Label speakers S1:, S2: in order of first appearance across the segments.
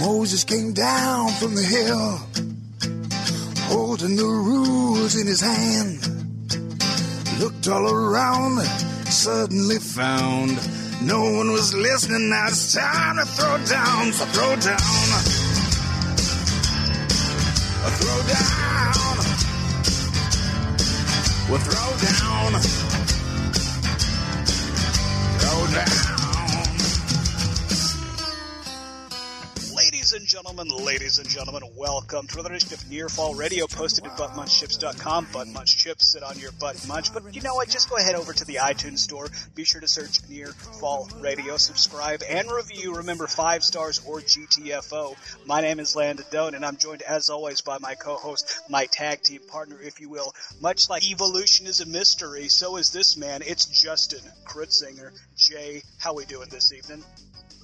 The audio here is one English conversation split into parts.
S1: Moses came down from the hill, holding the rules in his hand. Looked all around, suddenly found no one was listening. Now it's time to throw down, so throw down, throw down, we'll throw down,
S2: gentlemen, ladies and gentlemen, welcome to another edition of Near Fall Radio posted at buttmunchchips.com. Butt Munch Chips sit on your butt munch. But you know what? Just go ahead over to the iTunes store. Be sure to search Near Fall Radio, subscribe, and review. Remember, five stars or GTFO. My name is Landon Doan, and I'm joined as always by my co-host, my tag team partner, if you will. Much like evolution is a mystery, so is this man. It's Justin Kritzinger. Jay, how we doing this evening?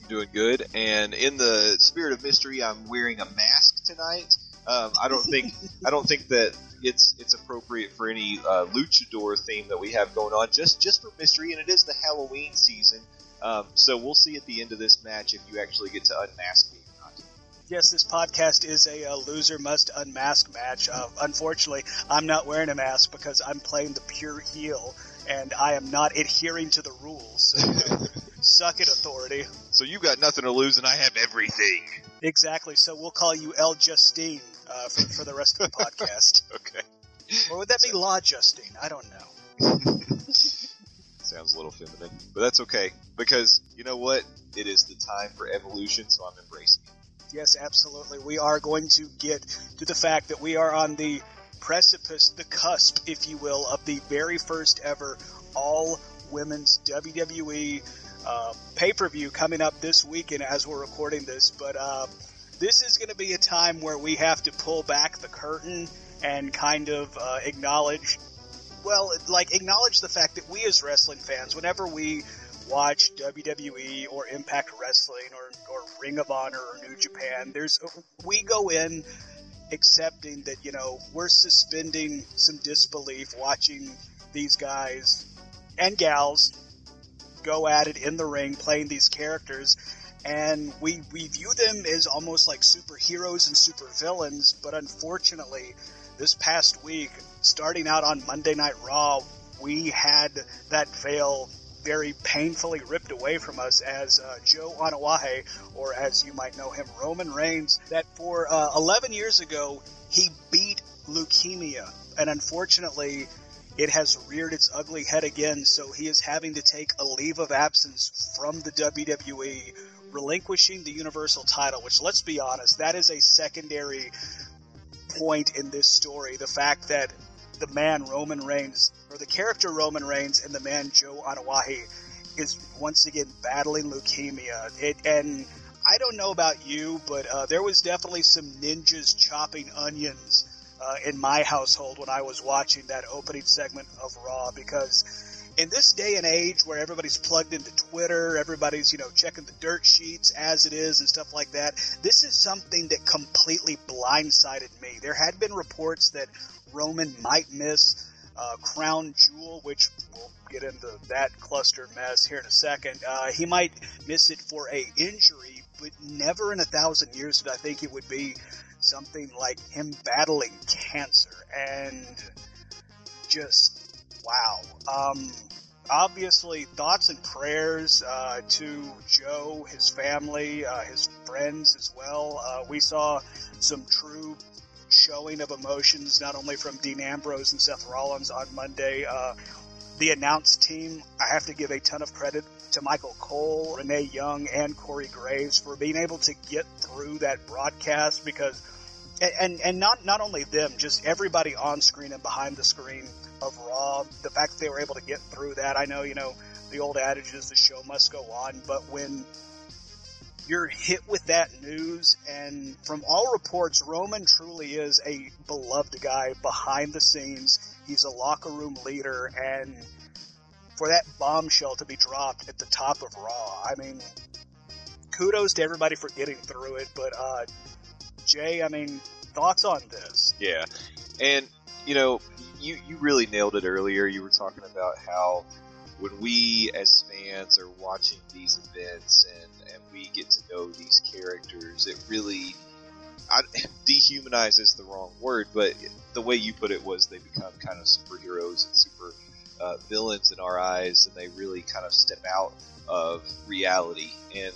S3: Doing good. And in the spirit of mystery, I'm wearing a mask tonight. Um, I don't think I don't think that it's it's appropriate for any uh, luchador theme that we have going on. Just just for mystery, and it is the Halloween season. Um, so we'll see at the end of this match if you actually get to unmask me or not.
S2: Yes, this podcast is a, uh loser must unmask match. Uh, unfortunately, I'm not wearing a mask because I'm playing the pure heel, and I am not adhering to the rules. So, suck it, authority.
S3: So you've got nothing to lose, and I have everything.
S2: Exactly. So we'll call you El Justine uh, for, for the rest of the podcast.
S3: Okay.
S2: Or would that be La Justine? I don't know.
S3: Sounds a little feminine, but that's okay because you know what? It is the time for evolution, so I'm embracing it.
S2: Yes, absolutely. We are going to get to the fact that we are on the precipice, the cusp, if you will, of the very first ever all women's WWE uh, pay per view coming up this weekend as we're recording this. But uh, this is going to be a time where we have to pull back the curtain and kind of uh, acknowledge, well, like acknowledge the fact that we as wrestling fans, whenever we watch WWE or Impact Wrestling or, or Ring of Honor or New Japan, there's we go in accepting that you know we're suspending some disbelief watching these guys and gals go at it in the ring playing these characters and we we view them as almost like superheroes and supervillains but unfortunately this past week starting out on Monday Night Raw we had that veil very painfully ripped away from us as uh, Joe Anoa'i, or as you might know him, Roman Reigns, that for uh, 11 years ago, he beat leukemia. And unfortunately, it has reared its ugly head again, so he is having to take a leave of absence from the WWE, relinquishing the Universal title, which, let's be honest, that is a secondary point in this story. The fact that the man Roman Reigns, or the character Roman Reigns, and the man Joe Anoa'i is once again battling leukemia. It, and I don't know about you, but uh, there was definitely some ninjas chopping onions uh, in my household when I was watching that opening segment of Raw because in this day and age where everybody's plugged into Twitter, everybody's, you know, checking the dirt sheets as it is and stuff like that, this is something that completely blindsided me. There had been reports that Roman might miss uh, Crown Jewel, which we'll get into that cluster mess here in a second. Uh, he might miss it for a injury, but never in a thousand years did I think it would be something like him battling cancer. And just wow. Um, obviously, thoughts and prayers uh, to Joe, his family, uh, his friends as well. Uh, we saw some true showing of emotions, not only from Dean Ambrose and Seth Rollins on Monday. Uh, the announced team, I have to give a ton of credit to Michael Cole, Renee Young, and Corey Graves for being able to get through that broadcast because, and and not not only them, just everybody on screen and behind the screen of Raw. The fact that they were able to get through that, I know you know the old adage is the show must go on, but when you're hit with that news, and from all reports, Roman truly is a beloved guy behind the scenes. He's a locker room leader, and for that bombshell to be dropped at the top of Raw, I mean, kudos to everybody for getting through it. But uh, Jay, I mean, thoughts on this?
S3: Yeah, and you know, you you really nailed it earlier. You were talking about how when we as fans are watching these events and, and we get to know these characters, it really I, dehumanize is the wrong word, but the way you put it was they become kind of superheroes and super uh, villains in our eyes, and they really kind of step out of reality. And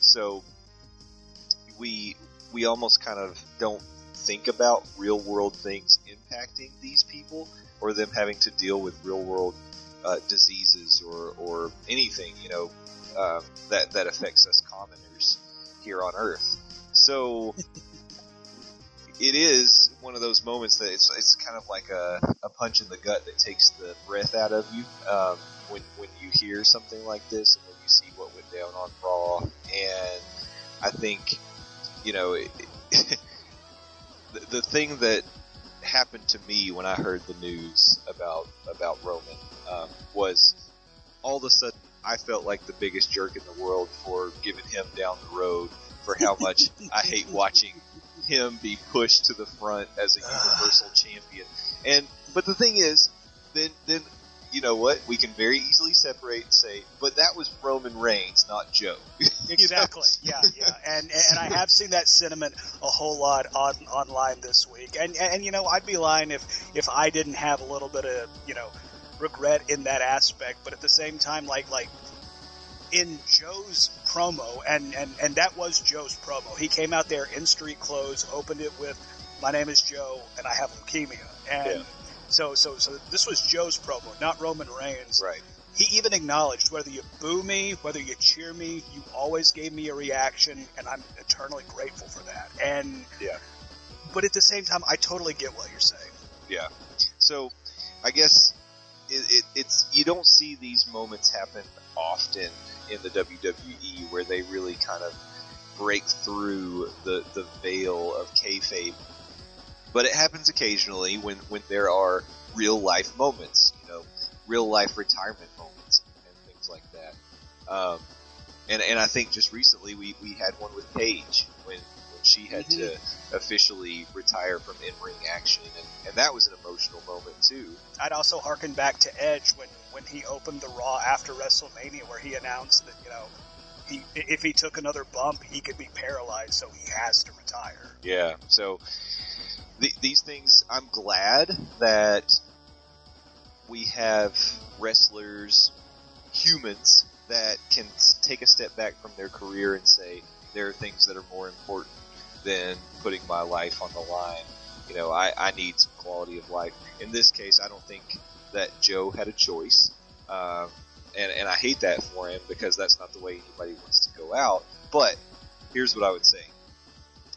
S3: so we we almost kind of don't think about real world things impacting these people or them having to deal with real world uh, diseases or, or anything you know um, that that affects us commoners here on Earth. So it is one of those moments that it's it's kind of like a, a punch in the gut that takes the breath out of you um, when when you hear something like this and when you see what went down on Raw. And I think you know it, the, the thing that happened to me when I heard the news about about Roman um, was all of a sudden I felt like the biggest jerk in the world for giving him down the road for how much I hate watching him be pushed to the front as a universal champion. And but the thing is, then then you know what? We can very easily separate and say, but that was Roman Reigns, not Joe.
S2: exactly. yeah, yeah. And and I have seen that sentiment a whole lot on online this week. And and you know, I'd be lying if if I didn't have a little bit of you know regret in that aspect. But at the same time, like like in Joe's promo, and, and, and that was Joe's promo. He came out there in street clothes, opened it with, "My name is Joe, and I have leukemia." And yeah. So, so, so this was Joe's promo, not Roman Reigns.
S3: Right.
S2: He even acknowledged whether you boo me, whether you cheer me, you always gave me a reaction, and I'm eternally grateful for that. And
S3: yeah,
S2: but at the same time, I totally get what you're saying.
S3: Yeah. So, I guess it, it, it's you don't see these moments happen often in the WWE where they really kind of break through the, the veil of kayfabe. But it happens occasionally when, when there are real life moments, you know, real life retirement moments and things like that. Um, and, and I think just recently we, we had one with Paige when when she had mm-hmm. to officially retire from in-ring action, and, and that was an emotional moment too.
S2: I'd also harken back to Edge when when he opened the Raw after WrestleMania, where he announced that you know he if he took another bump, he could be paralyzed, so he has to retire.
S3: Yeah, so these things, I'm glad that we have wrestlers, humans that can take a step back from their career and say there are things that are more important than putting my life on the line. You know, I, I need some quality of life. In this case, I don't think that Joe had a choice. Um, and, and I hate that for him because that's not the way anybody wants to go out. But here's what I would say.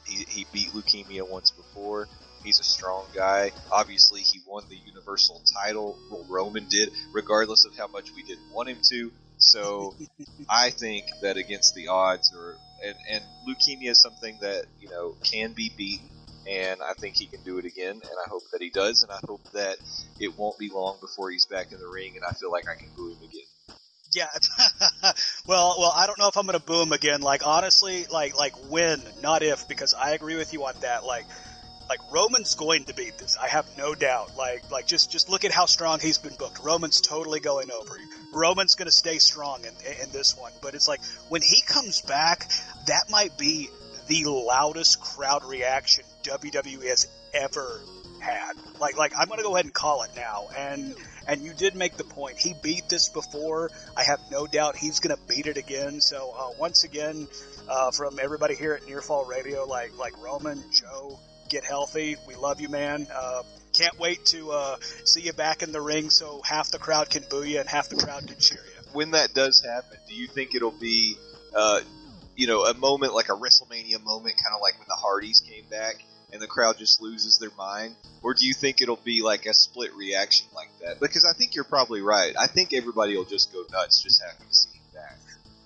S3: He, he beat leukemia once before. He's a strong guy. Obviously, he won the Universal title. Well, Roman did, regardless of how much we didn't want him to. So I think that against the odds, or and, and leukemia is something that you know can be beaten, and I think he can do it again, and I hope that he does, and I hope that it won't be long before he's back in the ring, and I feel like I can boo him again.
S2: Yeah, well, well, I don't know if I'm going to boom again. Like honestly, like like when, not if, because I agree with you on that. Like like Roman's going to beat this. I have no doubt. Like like just just look at how strong he's been booked. Roman's totally going over. Roman's going to stay strong in in this one. But it's like when he comes back, that might be the loudest crowd reaction WWE has ever had. Like like I'm going to go ahead and call it now. And and you did make the point. He beat this before. I have no doubt he's going to beat it again. So uh, once again, uh, from everybody here at Nearfall Radio, like like Roman, Joe, get healthy. We love you, man. Uh, can't wait to uh, see you back in the ring so half the crowd can boo you and half the crowd can cheer you.
S3: When that does happen, do you think it'll be, uh, you know, a moment like a WrestleMania moment, kind of like when the Hardys came back and the crowd just loses their mind? Or do you think it'll be like a split reaction like that? Because I think you're probably right. I think everybody will just go nuts just having to see him back.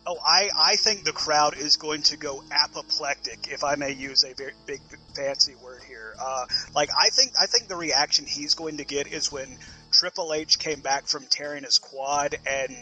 S2: Oh, I, I think the crowd is going to go apoplectic, if I may use a very big fancy word here. Uh, like I think I think the reaction he's going to get is when Triple H came back from tearing his quad, and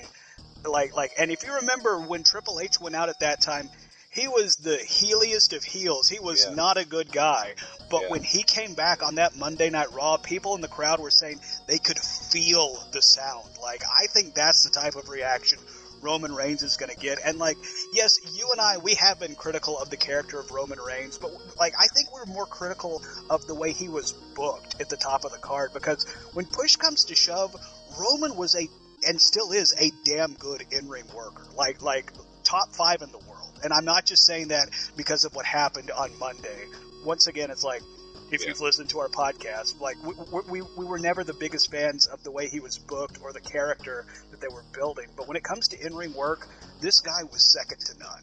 S2: like like and if you remember when Triple H went out at that time, he was the heeliest of heels. He was yeah. not a good guy. But yeah. when he came back on that Monday Night Raw, people in the crowd were saying they could feel the sound. Like I think that's the type of reaction Roman Reigns is going to get. And like, yes, you and I, we have been critical of the character of Roman Reigns, but like, I think we're more critical of the way he was booked at the top of the card because when push comes to shove, Roman was a and still is a damn good in-ring worker. Like like top five in the world. And I'm not just saying that because of what happened on Monday. Once again, it's like if yeah. you've listened to our podcast, like we, we, we were never the biggest fans of the way he was booked or the character that they were building. But when it comes to in-ring work, this guy was second to none.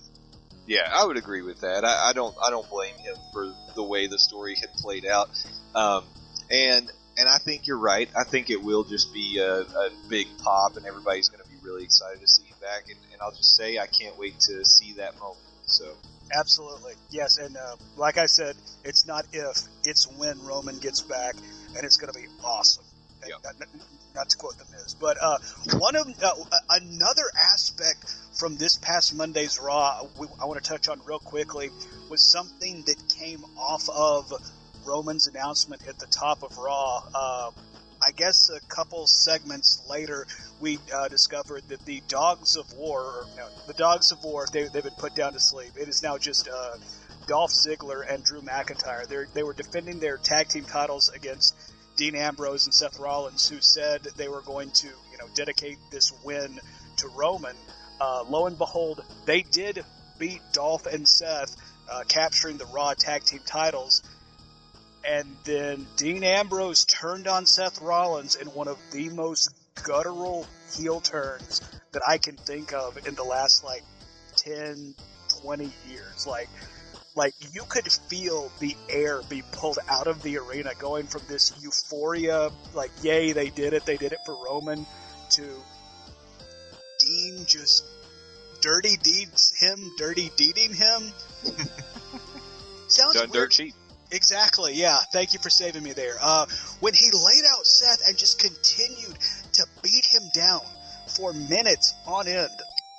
S3: Yeah, I would agree with that. I, I don't I don't blame him for the way the story had played out. Um, and and I think you're right. I think it will just be a, a big pop, and everybody's going to be really excited to see back. And, and I'll just say, I can't wait to see that moment. So.
S2: Absolutely, yes, and uh, like I said, it's not if, it's when Roman gets back, and it's going to be awesome. Yep. Not, not, not, to quote the Miz, but uh, one of uh, another aspect from this past Monday's Raw, we, I want to touch on real quickly, was something that came off of Roman's announcement at the top of Raw. Uh, I guess a couple segments later, we uh, discovered that the Dogs of War, or, no, the Dogs of War, they, they've been put down to sleep. It is now just uh, Dolph Ziggler and Drew McIntyre. They're, they were defending their tag team titles against Dean Ambrose and Seth Rollins, who said they were going to, you know, dedicate this win to Roman. Uh, lo and behold, they did beat Dolph and Seth, uh, capturing the Raw tag team titles and then Dean Ambrose turned on Seth Rollins in one of the most guttural heel turns that I can think of in the last like 10, 20 years. Like, like you could feel the air be pulled out of the arena going from this euphoria, like, yay, they did it, they did it for Roman, to Dean just dirty deeds him, dirty deeding him.
S3: Sounds Done weird. dirt cheap.
S2: Exactly. Yeah. Thank you for saving me there. Uh, when he laid out Seth and just continued to beat him down for minutes on end,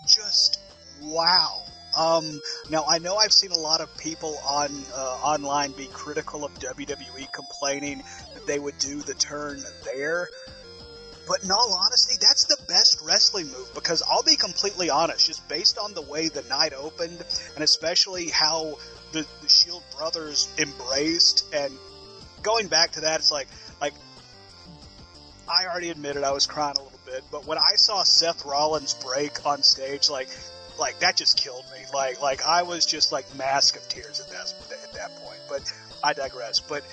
S2: just wow. Um, now I know I've seen a lot of people on uh, online be critical of WWE, complaining that they would do the turn there. But in all honesty, that's the best wrestling move because I'll be completely honest, just based on the way the night opened and especially how the, the Shield brothers embraced. And going back to that, it's like like I already admitted I was crying a little bit, but when I saw Seth Rollins break on stage, like like that just killed me. Like like I was just like mask of tears at that at that point. But I digress. But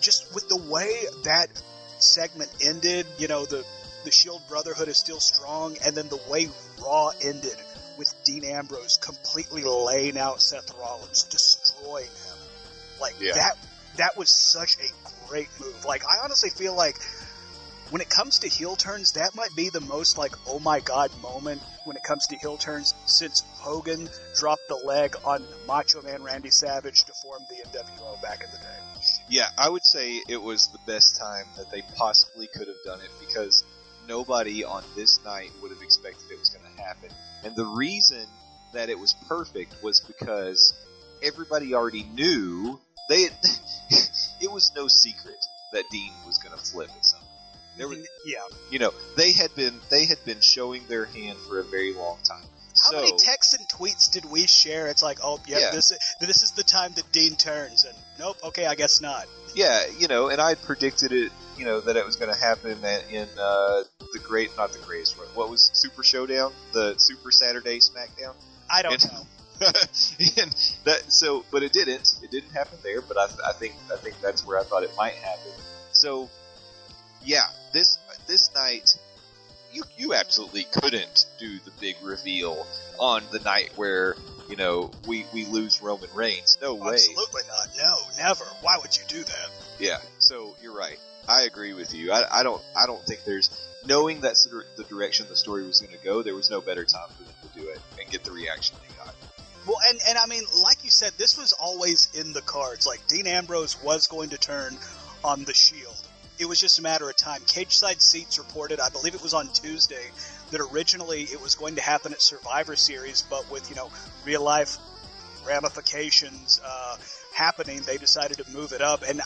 S2: just with the way that segment ended, you know the the Shield Brotherhood is still strong, and then the way Raw ended with Dean Ambrose completely laying out Seth Rollins, destroying him. Like yeah. that that was such a great move. Like I honestly feel like when it comes to heel turns, that might be the most like oh my god moment when it comes to heel turns since Hogan dropped the leg on Macho Man Randy Savage to form the NWO back in the day.
S3: Yeah, I would say it was the best time that they possibly could have done it because nobody on this night would have expected it was going to happen. And the reason that it was perfect was because everybody already knew they it was no secret that Dean was going to flip at some
S2: There was, mm-hmm. yeah,
S3: you know, they had been they had been showing their hand for a very long time.
S2: How so, many texts and tweets did we share? It's like, oh, yep, yeah, this this is the time that Dean turns, and nope, okay, I guess not.
S3: Yeah, you know, and I predicted it you know that it was going to happen in uh, the great, not the greatest one. What was Super Showdown? The Super Saturday SmackDown?
S2: I don't and, know.
S3: and that so, but it didn't. It didn't happen there. But I, I think I think that's where I thought it might happen. So, yeah, this this night, you you absolutely couldn't do the big reveal on the night where you know we we lose Roman Reigns. No way.
S2: Absolutely not. No, never. Why would you do that?
S3: Yeah. So you're right. I agree with you. I, I don't. I don't think there's knowing that's the direction the story was going to go. There was no better time for them to do it and get the reaction they got.
S2: Well, and and I mean, like you said, this was always in the cards. Like Dean Ambrose was going to turn on the Shield. It was just a matter of time. Cageside Seats reported, I believe it was on Tuesday, that originally it was going to happen at Survivor Series, but with you know real life ramifications uh, happening, they decided to move it up. And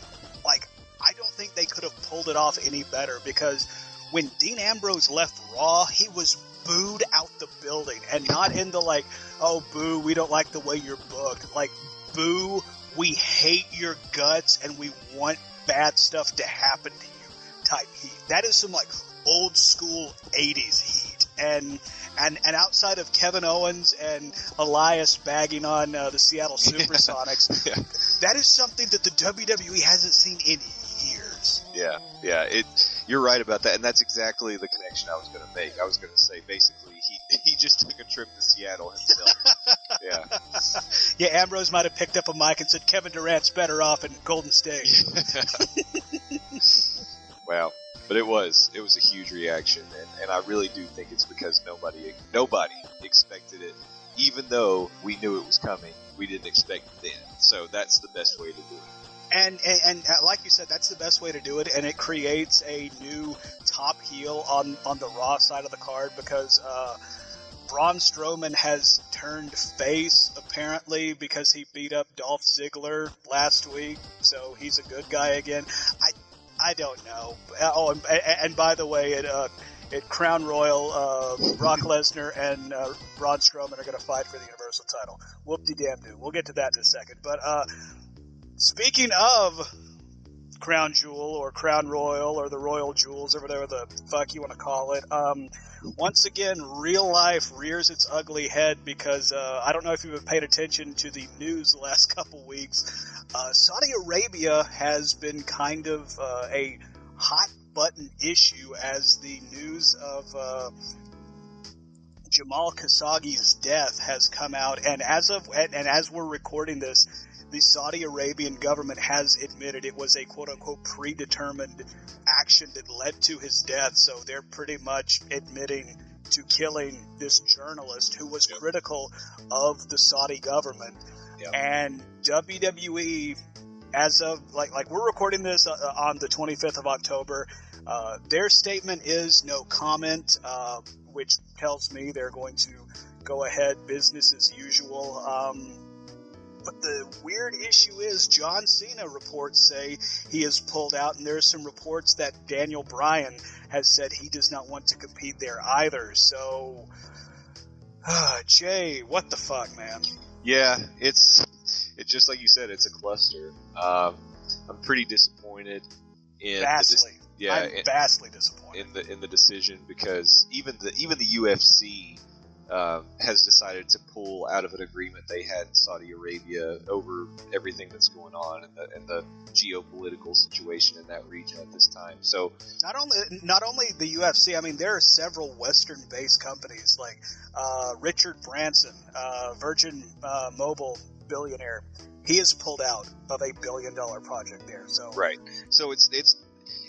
S2: think they could have pulled it off any better because when Dean Ambrose left Raw, he was booed out the building, and not in the like, oh boo, we don't like the way you're booked. Like, boo, we hate your guts, and we want bad stuff to happen to you. Type heat. That is some like old school '80s heat, and and and outside of Kevin Owens and Elias bagging on uh, the Seattle Supersonics,
S3: Yeah.
S2: that is something that the WWE hasn't seen in years.
S3: Yeah, yeah. It. You're right about that, and that's exactly the connection I was going to make. I was going to say basically he he just took a trip to Seattle himself. yeah,
S2: Yeah, Ambrose might have picked up a mic and said Kevin Durant's better off in Golden State.
S3: wow. But it was it was a huge reaction, and, and I really do think it's because nobody nobody expected it, even though we knew it was coming. We didn't expect it then, so that's the best way to do it.
S2: And, and and uh, like you said, that's the best way to do it, and it creates a new top heel on on the Raw side of the card because uh, Braun Strowman has turned face apparently because he beat up Dolph Ziggler last week, so he's a good guy again. I I don't know. Uh, Oh, and, and by the way, it. Uh, at Crown Royal, uh, Brock Lesnar and uh, Braun Strowman are going to fight for the Universal title. Whoop de damn do. We'll get to that in a second. But uh, Speaking of Crown Jewel or Crown Royal or the Royal Jewels or whatever the fuck you want to call it, um, once again, real life rears its ugly head because uh, I don't know if you've paid attention to the news the last couple weeks. Uh, Saudi Arabia has been kind of uh, a hot button issue as the news of uh, Jamal Khashoggi's death has come out, and as of and as we're recording this, the Saudi Arabian government has admitted it was a quote unquote predetermined action that led to his death. So they're pretty much admitting to killing this journalist who was
S3: Yep.
S2: critical of the Saudi government.
S3: Yep.
S2: And WWE, as of like like we're recording this uh, on the 25th of October, uh, their statement is no comment, uh, which tells me they're going to go ahead business as usual. Um, but the weird issue is John Cena reports say he has pulled out, and there's some reports that Daniel Bryan has said he does not want to compete there either. So, ah, Jay, what the fuck, man?
S3: Yeah, it's it's just like you said. It's a cluster. Um, I'm pretty disappointed in the
S2: Vastly,
S3: dis- yeah
S2: I'm
S3: in,
S2: vastly disappointed.
S3: in the in the decision because even the even the UFC um, has decided to pull out of an agreement they had in Saudi Arabia over everything that's going on and the, and the geopolitical situation in that region at this time. So
S2: Not only not only the UFC, I mean there are several Western-based companies like uh, Richard Branson, uh, Virgin uh, Mobile billionaire. He has pulled out of a billion-dollar project there. So
S3: Right. So it's it's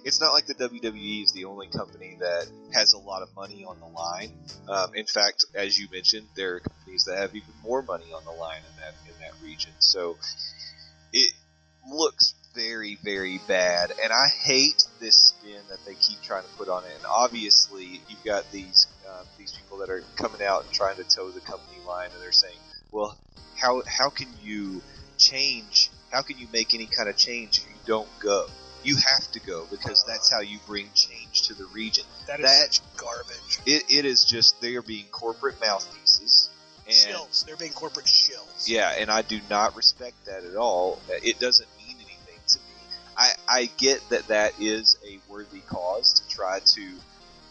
S3: it's not like the WWE is the only company that has a lot of money on the line. Um, in fact, as you mentioned, there are companies that have even more money on the line in that in that region. So it looks very very bad, and I hate this spin that they keep trying to put on it. And obviously, you've got these um, these people that are coming out and trying to toe the company line, and they're saying, "Well, how how can you change? How can you make any kind of change if you don't go?" You have to go because that's how you bring change to the region.
S2: that is
S3: that-
S2: such garbage.
S3: It, it is just they are being corporate mouthpieces. And
S2: Shills. They're being corporate shills.
S3: yeah, and I do not respect that at all. It doesn't mean anything to me. I, I get that that is a worthy cause to try to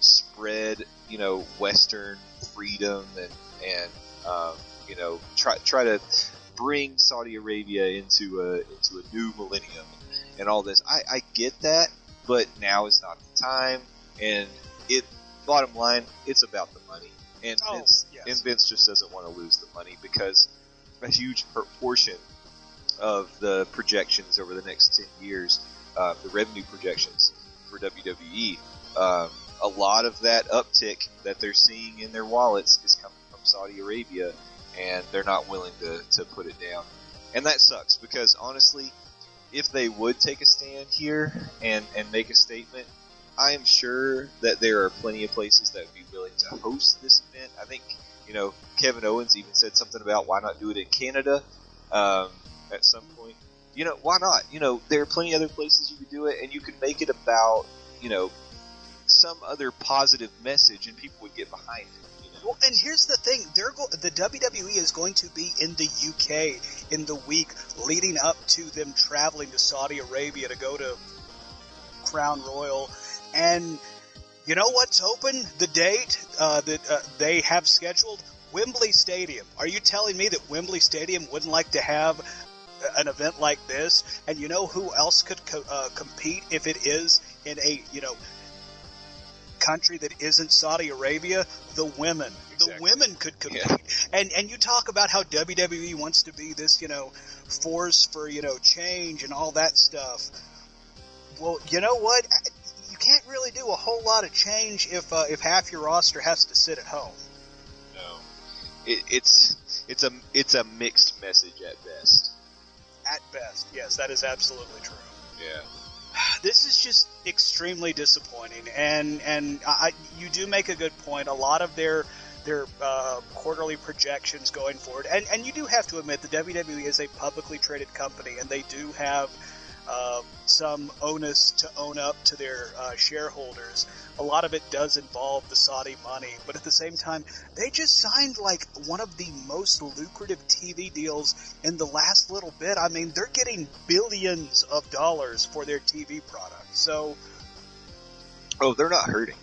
S3: spread, you know, Western freedom and and um, you know try try to bring Saudi Arabia into a into a new millennium and all this. I, I get that, but now is not the time. And it bottom line, it's about the money. And
S2: Oh,
S3: Vince,
S2: yes.
S3: and Vince just doesn't want to lose the money because a huge portion of the projections over the next 10 years, uh, the revenue projections for WWE, um, a lot of that uptick that they're seeing in their wallets is coming from Saudi Arabia, and they're not willing to, to put it down. And that sucks because honestly, if they would take a stand here and, and make a statement, I am sure that there are plenty of places that would be willing to host this event. I think, you know, Kevin Owens even said something about why not do it in Canada um, at some point. You know, why not? You know, there are plenty of other places you could do it, and you could make it about, you know, some other positive message, and people would get behind it.
S2: Well, and here's the thing: they're go- the WWE is going to be in the UK in the week leading up to them traveling to Saudi Arabia to go to Crown Royal, and you know what's open? The date uh, that uh, they have scheduled Wembley Stadium. Are you telling me that Wembley Stadium wouldn't like to have an event like this? And you know who else could co- uh, compete if it is in a you know country that isn't Saudi Arabia? The women.
S3: Exactly.
S2: The women could compete.
S3: Yeah.
S2: And and you talk about how WWE wants to be this you know force for you know change and all that stuff. Well, you know what? You can't really do a whole lot of change if uh, if half your roster has to sit at home.
S3: No, it, it's it's a it's a mixed message at best.
S2: At best, yes, that is absolutely true.
S3: Yeah.
S2: This is just extremely disappointing, and and I, you do make a good point. A lot of their their uh, quarterly projections going forward, and and you do have to admit the WWE is a publicly traded company, and they do have uh, some onus to own up to their uh, shareholders. A lot of it does involve the Saudi money, but at the same time, they just signed like one of the most lucrative TV deals in the last little bit. I mean, they're getting billions of dollars for their TV product. So,
S3: Oh, they're not hurting.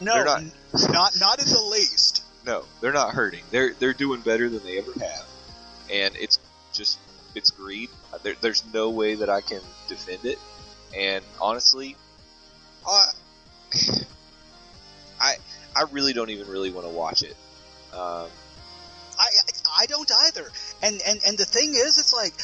S2: no,
S3: They're not-
S2: not not in the least.
S3: No, they're not hurting. They're they're doing better than they ever have, and it's just it's greed. There, there's no way that I can defend it. And honestly, I I, I really don't even really want to watch it. Um,
S2: I I don't either. And and and the thing is, it's like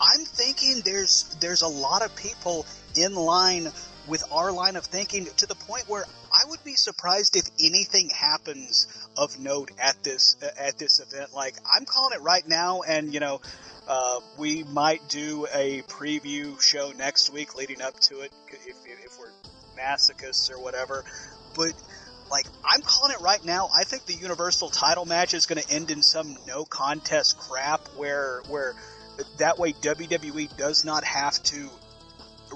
S2: I'm thinking there's there's a lot of people in line with our line of thinking to the point where I would be surprised if anything happens of note at this uh, at this event. Like I'm calling it right now, and you know. Uh, we might do a preview show next week leading up to it if, if masochists or whatever. But like I'm calling it right now. I think the Universal Title match is going to end in some no contest crap where where that way WWE does not have to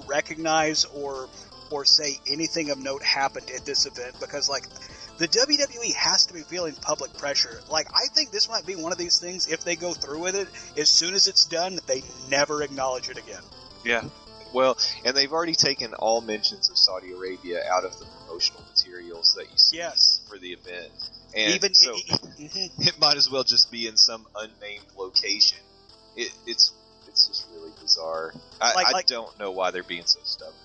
S2: recognize or or say anything of note happened at this event because like the WWE has to be feeling public pressure. Like I think this might be one of these things if they go through with it, as soon as it's done, they never acknowledge it again.
S3: yeah. Well, and they've already taken all mentions Saudi Arabia out of the promotional materials that you see
S2: Yes.
S3: for the event. And
S2: Even
S3: so it might as well just be in some unnamed location. It, it's it's just really bizarre. I,
S2: Like-
S3: I
S2: like-
S3: don't know why they're being so stubborn.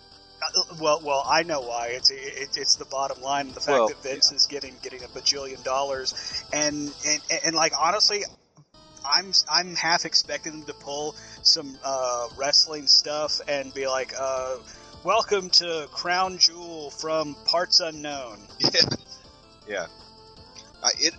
S2: Uh, well, well, I know why. It's it, it's the bottom line. The fact
S3: Well,
S2: that Vince is getting getting a bajillion dollars, and and and like honestly, I'm I'm half expecting them to pull some uh, wrestling stuff and be like, uh, "Welcome to Crown Jewel from Parts Unknown."
S3: Yeah, yeah. I, it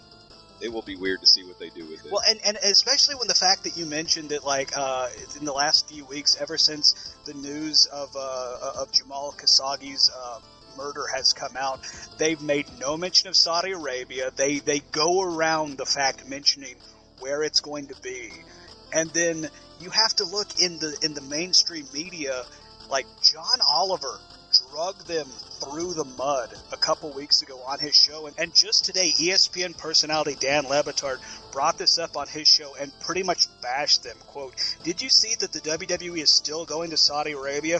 S3: it will be weird to see what they do with it.
S2: Well, and, and especially when the fact that you mentioned that, like, uh, in the last few weeks, ever since the news of uh, of Jamal Khashoggi's uh, murder has come out, they've made no mention of Saudi Arabia. They they go around the fact mentioning where it's going to be, and then you have to look in the in the mainstream media, like John Oliver drug them through the mud a couple weeks ago on his show. And, and just today, ESPN personality Dan Le Batard brought this up on his show and pretty much bashed them. Quote, Did you see that the WWE is still going to Saudi Arabia?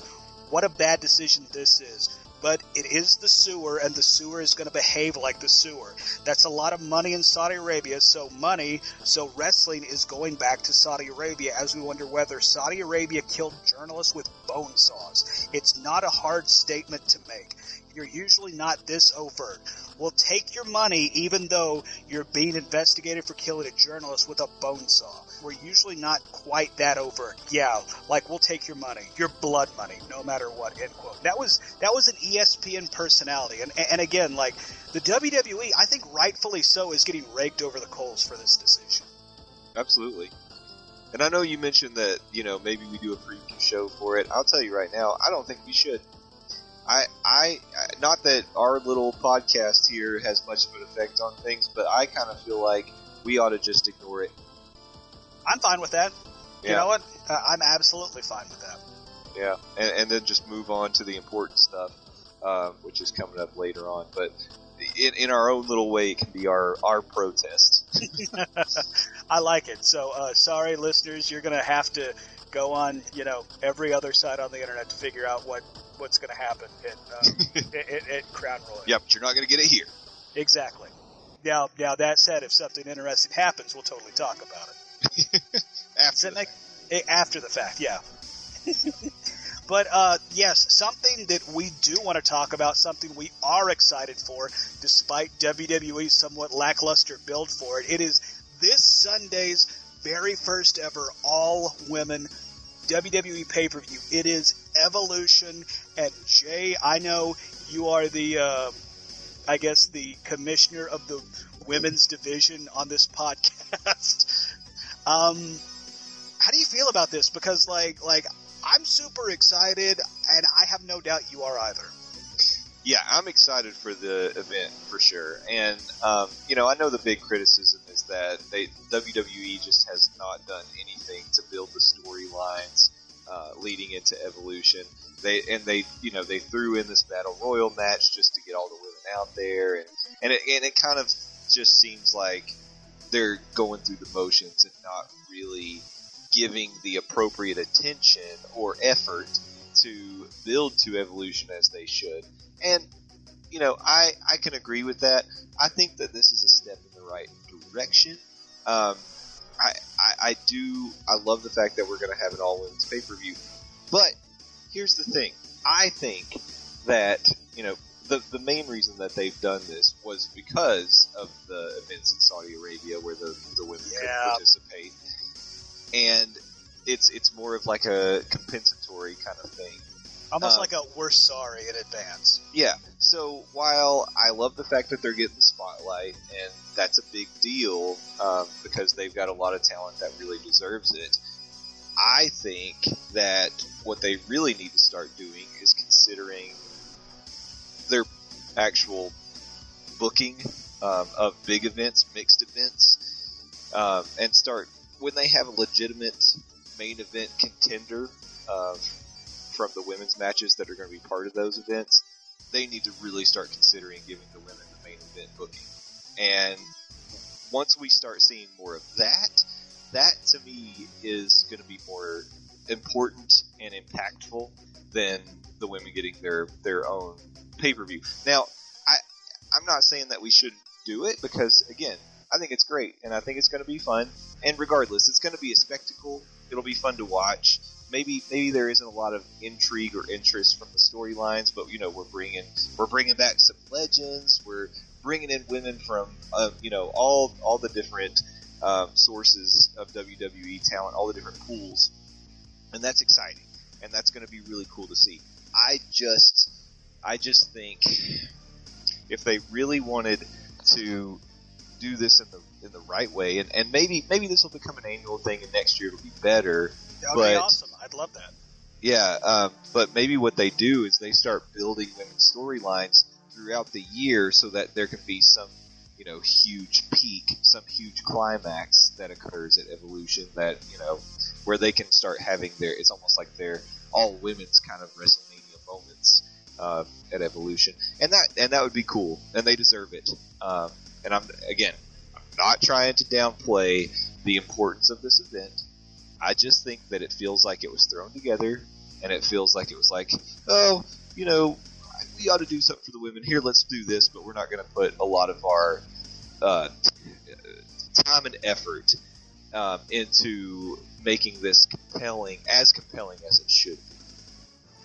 S2: What a bad decision this is. But it is the sewer, and the sewer is going to behave like the sewer. That's a lot of money in Saudi Arabia, so money, so wrestling is going back to Saudi Arabia as we wonder whether Saudi Arabia killed journalists with bone saws. It's not a hard statement to make. You're usually not this overt. We'll take your money even though you're being investigated for killing a journalist with a bone saw. We're usually not quite that overt. Yeah, like we'll take your money, your blood money, no matter what. End quote. That was that was an ESPN personality, and and again, like the WWE, I think rightfully so, is getting raked over the coals for this decision.
S3: Absolutely. And I know you mentioned that you know maybe we do a preview show for it. I'll tell you right now, I don't think we should. I, I, not that our little podcast here has much of an effect on things, but I kind of feel like we ought to just ignore it.
S2: I'm fine with that. You
S3: Yeah.
S2: know what? Uh, I'm absolutely fine with that.
S3: Yeah, and, and then just move on to the important stuff, uh, which is coming up later on. But in, in our own little way, it can be our our protest.
S2: I like it. So uh, sorry, listeners, you're gonna have to go on, you know, every other site on the internet to figure out what what's going to happen at, at, at, Crown Royal.
S3: Yeah, but you're not going to get it here.
S2: Exactly. Now, now that said, if something interesting happens, we'll totally talk about it.
S3: after, the
S2: like, after the fact, yeah. but uh, yes, something that we do want to talk about, something we are excited for, despite WWE's somewhat lackluster build for it. It is this Sunday's very first ever all women WWE pay per view. It is Evolution, and Jay, I know you are the, uh, I guess, the commissioner of the women's division on this podcast. Um, how do you feel about this? Because like, like I'm super excited, and I have no doubt you are either.
S3: Yeah, I'm excited for the event for sure, and um, you know, I know the big criticism is that they WWE just has not done anything to build the storylines uh, leading into Evolution. They and they you know they threw in this battle royal match just to get all the women out there, and and it, and it kind of just seems like they're going through the motions and not really giving the appropriate attention or effort to build to evolution as they should. And you know, I I can agree with that. I think that this is a step in the right direction. Um, I, I, I do I love the fact that we're going to have an all women's pay per view, but here's the thing. I think that you know the the main reason that they've done this was because of the events in Saudi Arabia where the the women
S2: yeah.
S3: couldn't participate, and it's it's more of like a compensatory kind of thing.
S2: Almost
S3: Um,
S2: like a we're sorry in advance.
S3: Yeah. So while I love the fact that they're getting the spotlight, and that's a big deal um, because they've got a lot of talent that really deserves it, I think that what they really need to start doing is considering their actual booking um, of big events, mixed events, um, and start when they have a legitimate main event contender uh, from the women's matches that are going to be part of those events. They need to really start considering giving the women the main event booking. And once we start seeing more of that, that to me is going to be more important and impactful than the women getting their their own pay per view. Now, I I'm not saying that we shouldn't do it because again, I think it's great and I think it's going to be fun. And regardless, it's going to be a spectacle. It'll be fun to watch. Maybe maybe there isn't a lot of intrigue or interest from the storylines, but you know we're bringing we're bringing back some legends. We're bringing in women from uh, you know all all the different um, sources of WWE talent, all the different pools, and that's exciting, and that's going to be really cool to see. I just, I just think if they really wanted to do this in the in the right way, and, and maybe maybe this will become an annual thing, and next year it'll be better.
S2: That would be
S3: But-
S2: awesome. I'd love that.
S3: Yeah, um, but maybe what they do is they start building women's storylines throughout the year so that there can be some, you know, huge peak, some huge climax that occurs at Evolution that, you know, where they can start having their, it's almost like their all women's kind of WrestleMania moments uh, at Evolution. And that, and that would be cool, and they deserve it. Um, and I'm, again, I'm not trying to downplay the importance of this event. I just think that it feels like it was thrown together, and it feels like it was like, oh, you know, we ought to do something for the women. Here, let's do this, but we're not going to put a lot of our uh, t- time and effort um, into making this compelling, as compelling as it should be.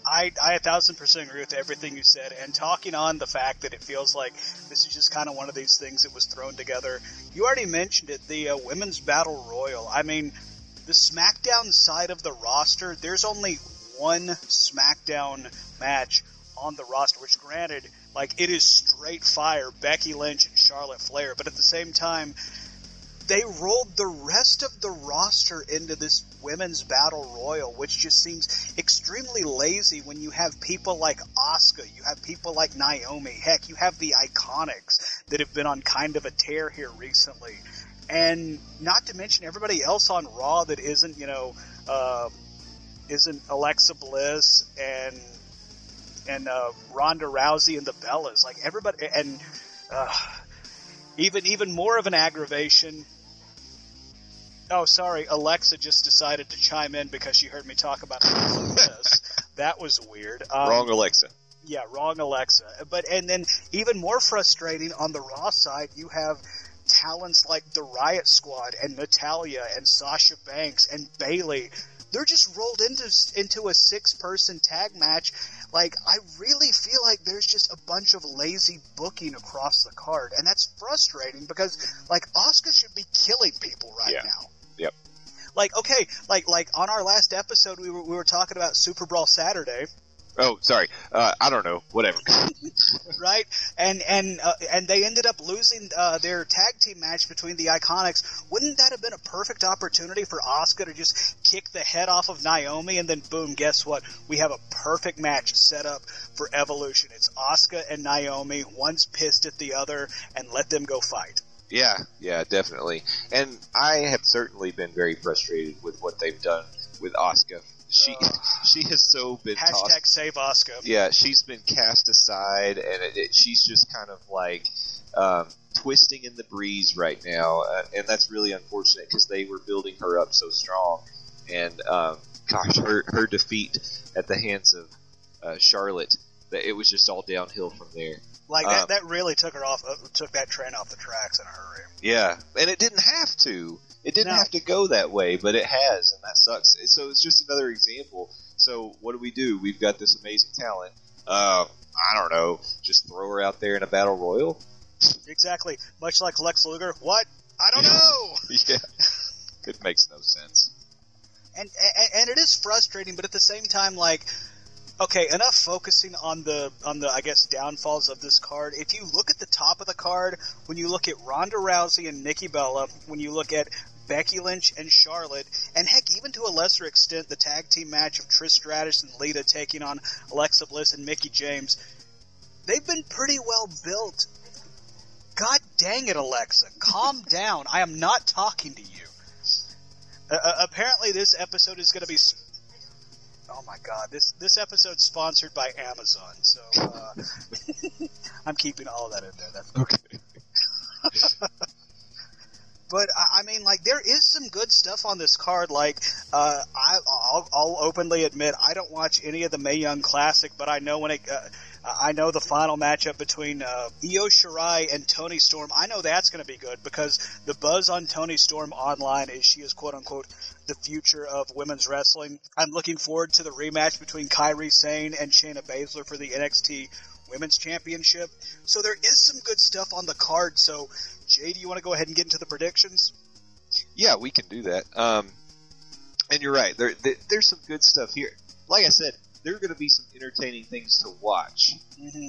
S2: I, I a thousand percent agree with everything you said. And talking on the fact that it feels like this is just kind of one of these things that was thrown together. You already mentioned it, the uh, women's battle royal. I mean, the SmackDown side of the roster. There's only one SmackDown match on the roster, which granted, like it is straight fire, Becky Lynch and Charlotte Flair. But at the same time, they rolled the rest of the roster into this women's battle royal, which just seems extremely lazy when you have people like Asuka, you have people like Naomi, heck, you have the Iconics that have been on kind of a tear here recently. And not to mention everybody else on Raw that isn't, you know, uh, isn't Alexa Bliss and and uh, Ronda Rousey and the Bellas. Like everybody, and Uh, even even more of an aggravation. Oh, sorry, Alexa just decided to chime in because she heard me talk about this. that was weird. Um,
S3: Wrong, Alexa.
S2: Yeah, wrong Alexa. But and then even more frustrating on the Raw side, you have talents like the Riot Squad and Natalya and Sasha Banks and Bayley. They're just rolled into into a six person tag match. Like I really feel like there's just a bunch of lazy booking across the card, and that's frustrating because like Asuka should be okay, like like on our last episode we were we were talking about Super Brawl Saturday.
S3: Oh, sorry. Uh, I don't know. Whatever.
S2: right? And and uh, and they ended up losing uh, their tag team match between the Iconics. Wouldn't that have been a perfect opportunity for Asuka to just kick the head off of Naomi and then boom, guess what? We have a perfect match set up for Evolution. It's Asuka and Naomi. One's pissed at the other, and let them go fight.
S3: Yeah, yeah, definitely. And I have certainly been very frustrated with what they've done with Asuka. She
S2: Ugh.
S3: she has so been tossed.
S2: Hashtag save Asuka.
S3: Yeah, she's been cast aside, and it, it, she's just kind of like um, twisting in the breeze right now, uh, and that's really unfortunate because they were building her up so strong. And um, gosh, her her defeat at the hands of uh, Charlotte, that it was just all downhill from there.
S2: Like that,
S3: Um,
S2: that really took her off, uh, took that train off the tracks in a hurry.
S3: Yeah, and it didn't have to. It didn't
S2: No.
S3: have to go that way, but it has, and that sucks. So it's just another example. So what do we do? We've got this amazing talent. Uh, I don't know. Just throw her out there in a battle royal.
S2: Exactly. Much like Lex Luger. What? I don't know.
S3: yeah, it makes no sense.
S2: and, and and it is frustrating, but at the same time, like, okay, enough focusing on the on the I guess downfalls of this card. If you look at the top of the card, when you look at Ronda Rousey and Nikki Bella, when you look at Becky Lynch and Charlotte, and heck, even to a lesser extent, the tag team match of Trish Stratus and Lita taking on Alexa Bliss and Mickie James, they've been pretty well built. God dang it, Alexa, calm down. I am not talking to you. Uh, uh, apparently, this episode is going to be. Oh my god! This this episode's sponsored by Amazon, so uh, I'm keeping all that in there. That's
S3: Okay.
S2: but I, I mean, like, there is some good stuff on this card. Like, uh, I, I'll, I'll openly admit I don't watch any of the Mae Young Classic, but I know when it. Uh, I know the final matchup between uh, Io Shirai and Toni Storm. I know that's going to be good because the buzz on Toni Storm online is she is quote unquote the future of women's wrestling. I'm looking forward to the rematch between Kairi Sane and Shayna Baszler for the NXT Women's Championship. So there is some good stuff on the card. So, Jay, do you want to go ahead and get into the predictions?
S3: Yeah, we can do that. Um, and you're right. There, there, there's some good stuff here. Like I said, there are going to be some entertaining things to watch.
S2: Mm-hmm.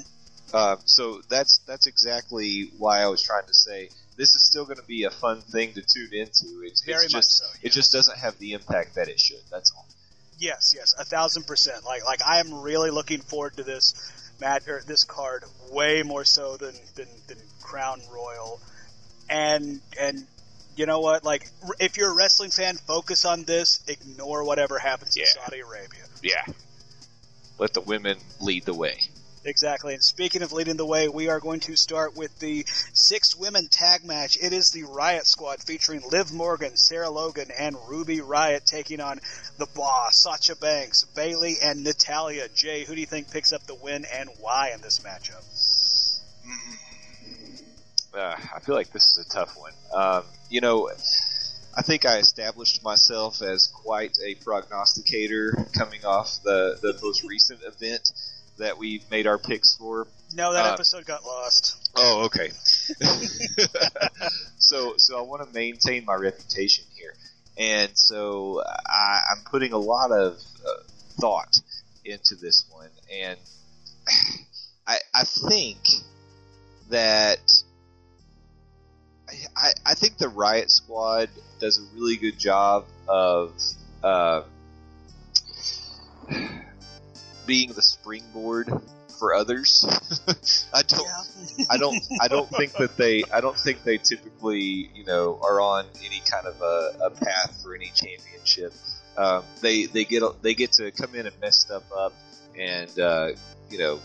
S3: Uh, so that's that's exactly why I was trying to say this is still going to be a fun thing to tune into. It's,
S2: Very
S3: it's
S2: much
S3: just
S2: so,
S3: it just doesn't have the impact that it should. That's all.
S2: Yes, yes, a thousand percent. Like, like I am really looking forward to this match or this card way more so than than, than Crown Royal. And and you know what? Like, if you're a wrestling fan, focus on this. Ignore whatever happens in Saudi Arabia.
S3: Yeah. Let the women lead the way.
S2: Exactly. And speaking of leading the way, we are going to start with the six women tag match. It is the Riot Squad featuring Liv Morgan, Sarah Logan, and Ruby Riott taking on the Boss, Sasha Banks, Bayley, and Natalya. Jay, who do you think picks up the win and why in this matchup?
S3: Uh, I feel like this is a tough one. Um, you know, I think I established myself as quite a prognosticator coming off the, the most recent event that we made our picks for.
S2: No, that
S3: Uh,
S2: episode got lost.
S3: Oh, okay. so, so I want to maintain my reputation here, and so I, I'm putting a lot of uh, thought into this one, and I, I think that I, I think the Riot Squad does a really good job of uh, being the springboard for others. I don't. I don't I don't think that they I don't think they typically you know are on any kind of a, a path for any championship. Um, they they get they get to come in and mess stuff up and uh, you know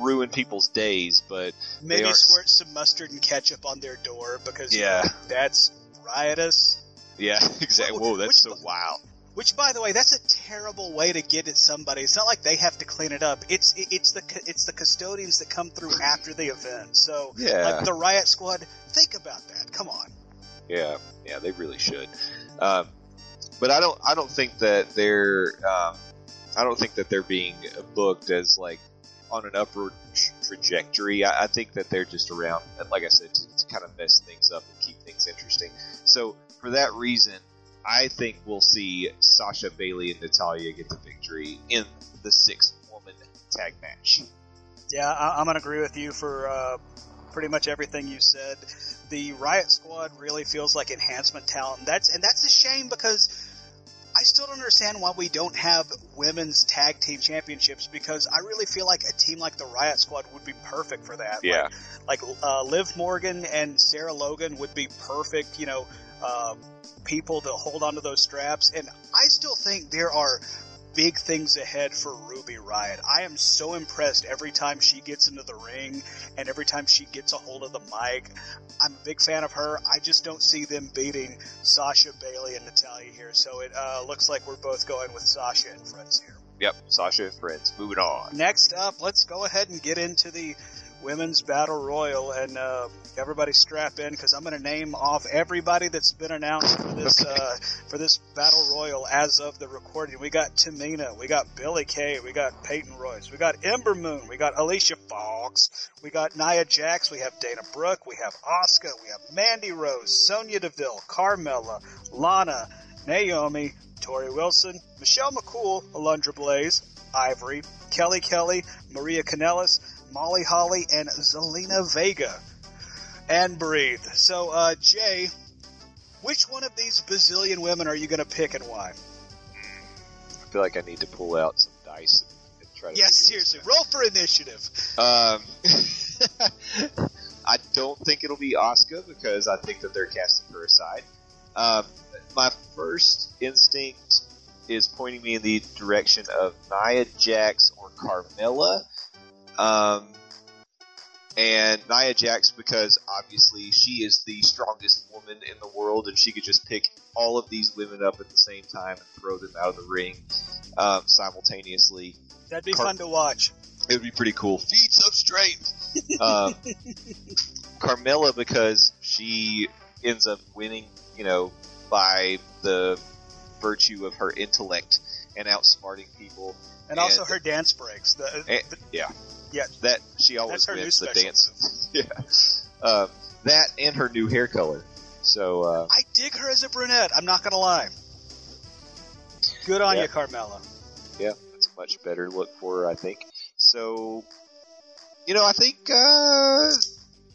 S3: ruin people's days, but
S2: Maybe squirt some mustard and ketchup on their door because
S3: Yeah.
S2: that's riotous.
S3: yeah, exactly. Whoa, that's so
S2: Which-
S3: wow.
S2: Which, by the way, that's a terrible way to get at somebody. It's not like they have to clean it up. It's it's the it's the custodians that come through after the event. So,
S3: Yeah.
S2: like the riot squad, think about that. Come on.
S3: Yeah, yeah, they really should. Um, but I don't, I don't think that they're, um, I don't think that they're being booked as like on an upward trajectory. I, I think that they're just around, like I said, to, to kind of mess things up and keep things interesting. So for that reason, I think we'll see Sasha Bayley and Natalya get the victory in the six woman tag match.
S2: Yeah, I, I'm gonna agree with you for uh, pretty much everything you said. The Riot Squad really feels like enhancement talent. That's and that's a shame because still don't understand why we don't have women's tag team championships because I really feel like a team like the Riot Squad would be perfect for that.
S3: Yeah,
S2: like, like uh, Liv Morgan and Sarah Logan would be perfect. You know, uh, people to hold onto those straps, and I still think there are big things ahead for Ruby Riott. I am so impressed every time she gets into the ring and every time she gets a hold of the mic. I'm a big fan of her. I just don't see them beating Sasha Bayley and Natalya here. So it uh, looks like we're both going with Sasha and friends here.
S3: yep. Sasha and friends. Moving on.
S2: Next up, let's go ahead and get into the women's battle royal, and uh, everybody strap in because I'm going to name off everybody that's been announced for this
S3: Okay.
S2: uh, for this battle royal as of the recording. We got Tamina, we got Billie Kay, we got Peyton Royce, we got Ember Moon, we got Alicia Fox, we got Nia Jax, we have Dana Brooke, we have Asuka, we have Mandy Rose, Sonya Deville, Carmella, Lana, Naomi, Torrie Wilson, Michelle McCool, Alundra Blaze, Ivory, Kelly Kelly, Maria Kanellis, Molly Holly, and Zelina Vega. And breathe. So, uh, Jay, which one of these bazillion women are you going to pick and why?
S3: I feel like I need to pull out some dice and, and try to.
S2: Yes, seriously. Roll for initiative.
S3: Um, I don't think it'll be Asuka because I think that they're casting her aside. Um, my first instinct is pointing me in the direction of Nia Jax or Carmella. Um, and Nia Jax because obviously she is the strongest woman in the world and she could just pick all of these women up at the same time and throw them out of the ring um, simultaneously
S2: That'd be
S3: Car-
S2: fun to watch.
S3: it would be pretty cool. Feats of strength. um, Carmella because she ends up winning, you know, by the virtue of her intellect and outsmarting people.
S2: And also her dance breaks. The,
S3: And,
S2: the-
S3: yeah,
S2: yeah,
S3: that she always
S2: that's her new
S3: wins the dance. yeah, um, that and her new hair color. So uh,
S2: I dig her as a brunette. I'm not going to lie. Good on
S3: Yeah.
S2: you, Carmella.
S3: yeah, that's a much better look for her, I think. So, you know, I think uh,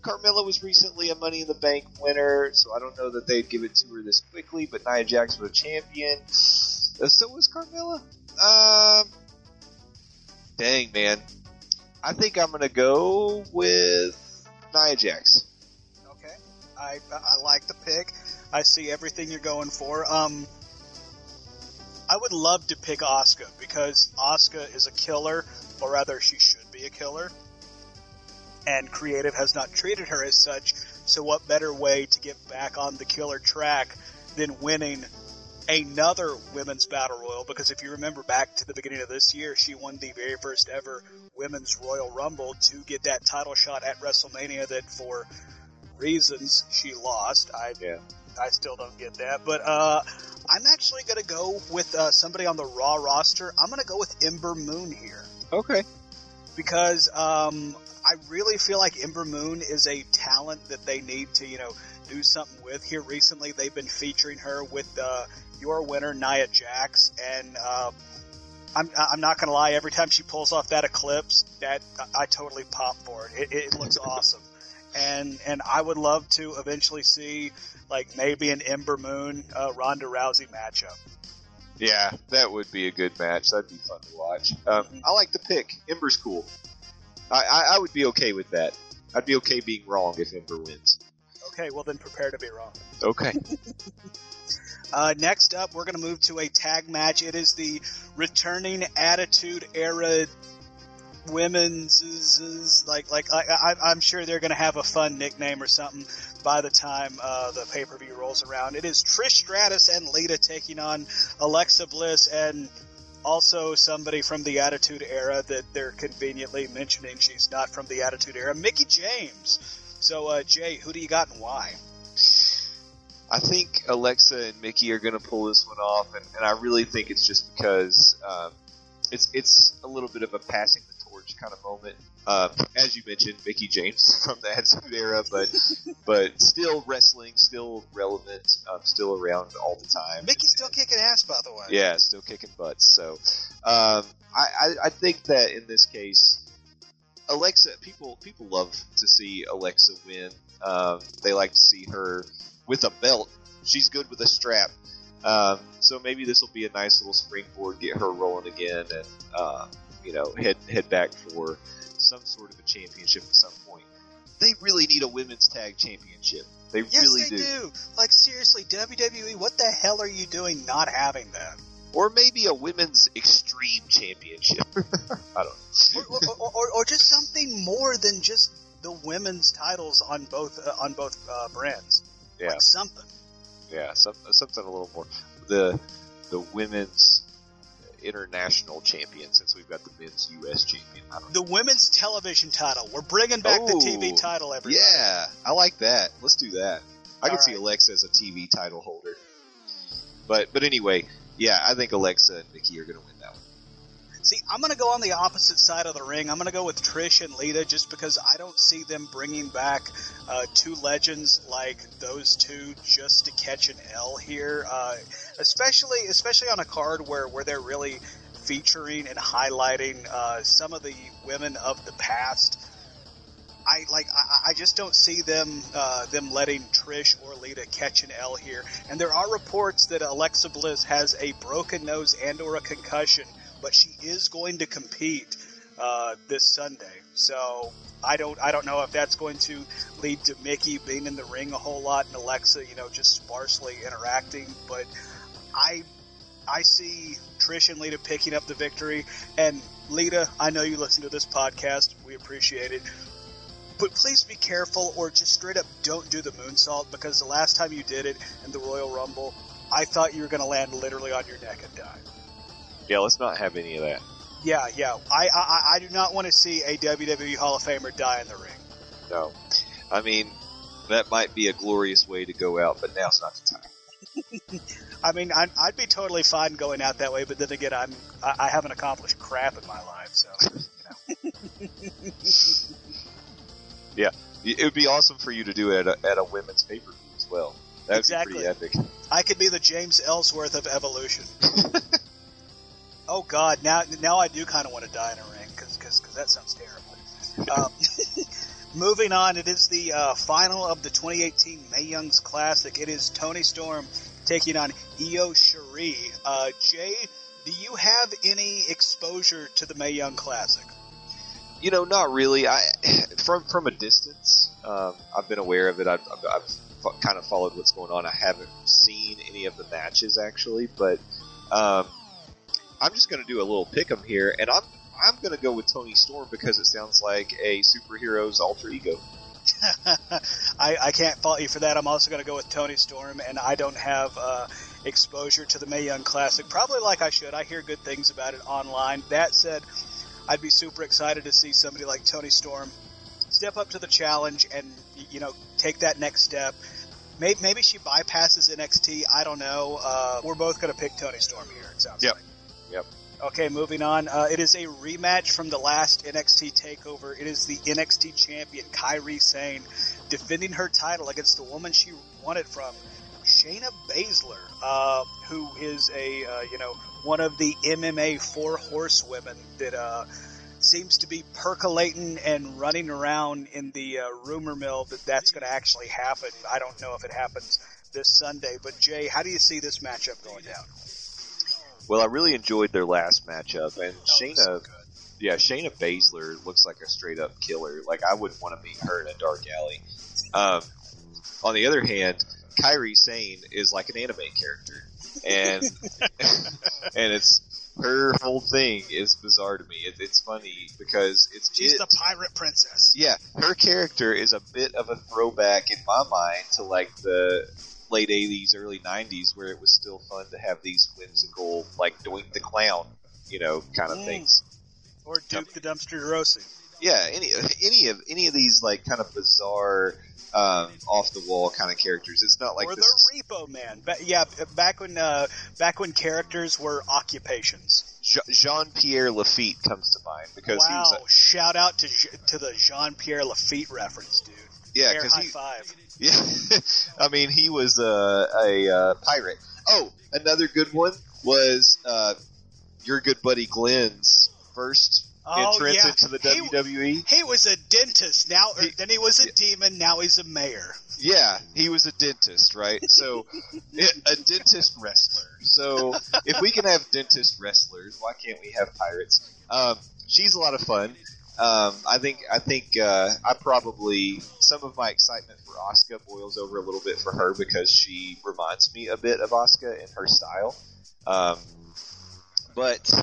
S3: Carmella was recently a Money in the Bank winner, so I don't know that they'd give it to her this quickly. But Nia Jax was a champion, uh, so was Carmella. Um, dang man, I think I'm gonna go with Nia Jax.
S2: Okay, I I like the pick. I see everything you're going for. Um, I would love to pick Asuka because Asuka is a killer, or rather, she should be a killer. And creative has not treated her as such. So, what better way to get back on the killer track than winning another women's battle royal? Because if you remember back to the beginning of this year, she won the very first ever women's Royal Rumble to get that title shot at WrestleMania. That for reasons she lost. I
S3: Yeah.
S2: I still don't get that, but uh, I'm actually to go with uh, somebody on the Raw roster. I'm to go with Ember Moon here
S3: Okay.
S2: because um, I really feel like Ember Moon is a talent that they need to you know do something with. Here recently, they've been featuring her with uh, your winner Nia Jax, and uh, I'm I'm not going to lie. Every time she pulls off that eclipse, that I totally pop for it. It, it looks awesome and and I would love to eventually see like maybe an Ember Moon uh, Ronda Rousey matchup.
S3: Yeah, that would be a good match. That'd be fun to watch. Um, I like the pick. Ember's cool. I, I, I would be okay with that. I'd be okay being wrong if Ember wins.
S2: Okay, well then prepare to be wrong.
S3: Okay.
S2: Uh, next up, we're going to move to a tag match. It is the returning Attitude Era women's like like I, I, I'm sure they're going to have a fun nickname or something by the time uh, the pay per view rolls around. It is Trish Stratus and Lita taking on Alexa Bliss and also somebody from the Attitude Era that they're conveniently mentioning she's not from the Attitude Era, Mickie James. So uh, Jay, who do you got and why?
S3: I think Alexa and Mickie are going to pull this one off, and, and I really think it's just because um, it's it's a little bit of a passing the torch kind of moment. Um, as you mentioned, Mickie James from the Attitude Era, but but still wrestling, still relevant, um, still around all the time.
S2: Mickie's still kicking ass, by the way.
S3: Yeah, still kicking butts. So um, I, I, I think that in this case, Alexa, people people love to see Alexa win. Um, they like to see her with a belt. She's good with a strap. Um, so maybe this will be a nice little springboard, get her rolling again, and uh, you know head head back for some sort of a championship at some point. They really need a women's tag championship. They
S2: yes,
S3: really
S2: they do. Like seriously, WWE, what the hell are you doing not having that?
S3: Or maybe a women's extreme championship. I don't know.
S2: or, or, or, or, just something more than just the women's titles on both uh, on both uh, brands.
S3: Yeah,
S2: like something.
S3: Yeah, some, something a little more. The the women's international champion since we've got the men's U.S. champion.
S2: The women's television title. We're bringing back
S3: oh,
S2: the TV title. Everybody.
S3: Yeah, I like that. Let's do that. I
S2: All
S3: can see
S2: right.
S3: Alexa as a TV title holder. But but anyway, yeah, I think Alexa and Nikki are going to win that one.
S2: See, I'm going to go on the opposite side of the ring. I'm going to go with Trish and Lita just because I don't see them bringing back uh, two legends like those two just to catch an L here, uh, especially especially on a card where where they're really featuring and highlighting uh, some of the women of the past. I like. I, I just don't see them uh, them letting Trish or Lita catch an L here. And there are reports that Alexa Bliss has a broken nose and or a concussion, but she is going to compete uh, this Sunday. So I don't I don't know if that's going to lead to Mickie being in the ring a whole lot and Alexa, you know, just sparsely interacting. But I I see Trish and Lita picking up the victory. And Lita, I know you listen to this podcast. We appreciate it. But please be careful or just straight up don't do the moonsault because the last time you did it in the Royal Rumble, I thought you were going to land literally on your neck and die.
S3: Yeah, let's not have any of that.
S2: Yeah, yeah. I, I, I do not want to see a WWE Hall of Famer die in the ring.
S3: No, I mean that might be a glorious way to go out, but now's not the time.
S2: I mean, I'd, I'd be totally fine going out that way, but then again, I'm I, I haven't accomplished crap in my life, so you know.
S3: Yeah, it would be awesome for you to do it at a, at a women's pay per view as well. That would
S2: Exactly.
S3: be pretty epic.
S2: I could be the James Ellsworth of Evolution. oh God, now now I do kind of want to die in a ring because because that sounds terrible. Um, moving on, it is the uh, final of the 2018 Mae Young's Classic. It is Toni Storm taking on Io Shirai. Uh, Jay, do you have any exposure to the Mae Young Classic?
S3: You know, not really. I from from a distance, um, I've been aware of it. I've, I've, I've kind of followed what's going on. I haven't seen any of the matches actually, but um, I'm just going to do a little pick 'em here, and I'm I'm going to go with Toni Storm because it sounds like a superhero's alter ego.
S2: I, I can't fault you for that. I'm also going to go with Toni Storm, and I don't have uh, exposure to the Mae Young Classic, probably like I should. I hear good things about it online. That said, I'd be super excited to see somebody like Toni Storm step up to the challenge and you know take that next step. Maybe, maybe she bypasses NXT. I don't know. Uh, we're both going to pick Toni Storm here. It sounds
S3: Yep.
S2: like.
S3: Yep.
S2: Okay, moving on. Uh, it is a rematch from the last NXT takeover. It is the NXT champion, Kairi Sane, defending her title against the woman she won it from, Shayna Baszler, uh, who is a, uh, you know, one of the MMA four horsewomen that, uh, seems to be percolating and running around in the uh, rumor mill that that's going to actually happen. I don't know if it happens this Sunday, but Jay, how do you see this matchup going down?
S3: Well, I really enjoyed their last matchup, and
S2: Oh,
S3: Shayna, yeah, Shayna Baszler looks like a straight up killer. Like I wouldn't want to meet her in a dark alley. Um, on the other hand, Kairi Sane is like an anime character, and and it's her whole thing is bizarre to me. It, it's funny because it's just.
S2: She's
S3: it,
S2: the pirate princess.
S3: yeah, her character is a bit of a throwback in my mind to like the late '80s, early '90s, where it was still fun to have these whimsical, like Doink the Clown, you know, kind of
S2: Mm.
S3: things.
S2: Or Duke the Dumpster Droese.
S3: Yeah, any any of any of these like kind of bizarre, um, off the wall kind of characters. It's not like
S2: or
S3: this.
S2: the
S3: is-
S2: Repo Man. Yeah, back when uh, back when characters were occupations.
S3: Jean Pierre Lafitte comes to mind because he
S2: wow!
S3: was a,
S2: Shout out to to the Jean Pierre Lafitte reference, dude.
S3: yeah because he
S2: five.
S3: Yeah, I mean, he was a, a, uh pirate. Oh, another good one was uh, your good buddy Glenn's first
S2: Oh,
S3: entrance
S2: yeah.
S3: into the
S2: He-
S3: WWE.
S2: He was a dentist. Now,
S3: He-
S2: then he was a
S3: yeah.
S2: demon. Now he's a mayor.
S3: Yeah, he was a dentist, right? So, a dentist wrestler. So, if we can have dentist wrestlers, why can't we have pirates? Um, she's a lot of fun. Um, I think I think uh, I probably some of my excitement for Asuka boils over a little bit for her because she reminds me a bit of Asuka in her style. Um, but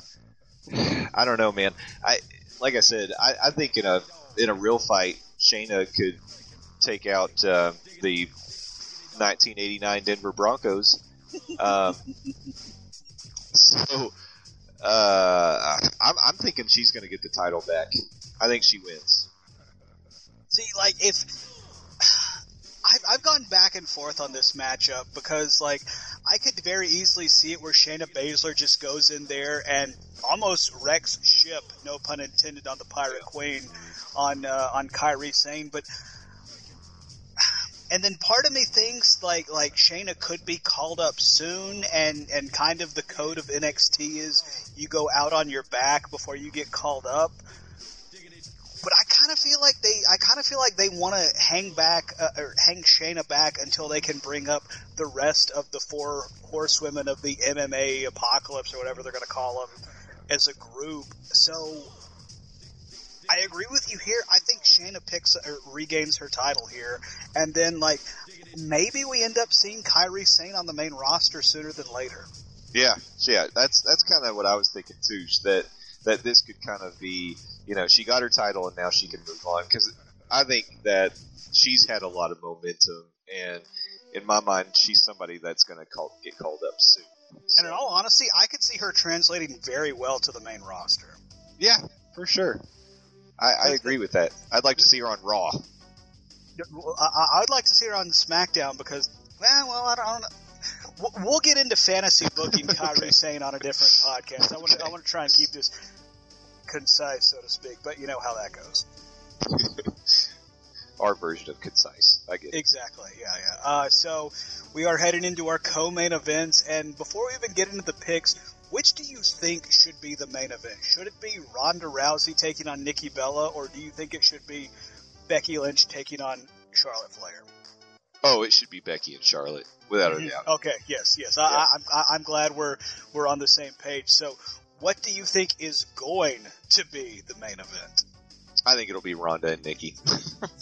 S3: I don't know, man. I like I said, I, I think in a in a real fight, Shayna could take out uh, the 1989 Denver Broncos. Um, so uh, I'm, I'm thinking she's going to get the title back. I think she wins.
S2: See, like if I've, I've gone back and forth on this matchup because, like, I could very easily see it where Shayna Baszler just goes in there and almost wrecks ship, no pun intended, on the Pirate Queen, on uh, on Kairi Sane, but. And then part of me thinks like like Shayna could be called up soon, and and kind of the code of NXT is you go out on your back before you get called up kind of feel like they, I kind of feel like they want to hang back uh, or hang Shayna back until they can bring up the rest of the four horsewomen of the MMA apocalypse or whatever they're going to call them as a group. So I agree with you here. I think Shayna picks regains her title here, and then like maybe we end up seeing Kairi Sane on the main roster sooner than later.
S3: Yeah, yeah. That's that's kind of what I was thinking too. That that this could kind of be, you know, she got her title and now she can move on because I think that she's had a lot of momentum and in my mind she's somebody that's going to call, get called up soon.
S2: And in all honesty, I could see her translating very well to the main roster.
S3: Yeah, for sure. I, I agree with that. I'd like to see her on Raw.
S2: I, would like to see her on SmackDown because, well, well, I don't, I don't know. We'll- get into fantasy booking Kairi
S3: Okay.
S2: Sane on a different podcast. I want to, I want to try and keep this concise, so to speak, but you know how that goes.
S3: Our version of concise. I get it.
S2: Exactly. Yeah, yeah. Uh, so we are heading into our co-main events, and before we even get into the picks, which do you think should be the main event? Should it be Ronda Rousey taking on Nikki Bella, or do you think it should be Becky Lynch taking on Charlotte Flair?
S3: Oh, it should be Becky and Charlotte, without a
S2: Mhm.
S3: doubt.
S2: Okay. Yes. Yes. I, I, I'm- I, I'm glad we're we're on the same page. So, what do you think is going to be the main event?
S3: I think it'll be Ronda and Nikki.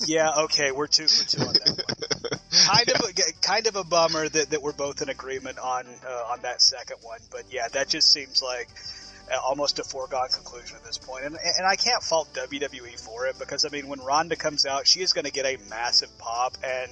S2: Yeah. Okay. We're two for two on that one. kind of a, kind of a bummer that, that we're both in agreement on uh, on that second one. But yeah, that just seems like uh, almost a foregone conclusion at this point. And and I can't fault WWE for it because I mean when Ronda comes out, she is going to get a massive pop and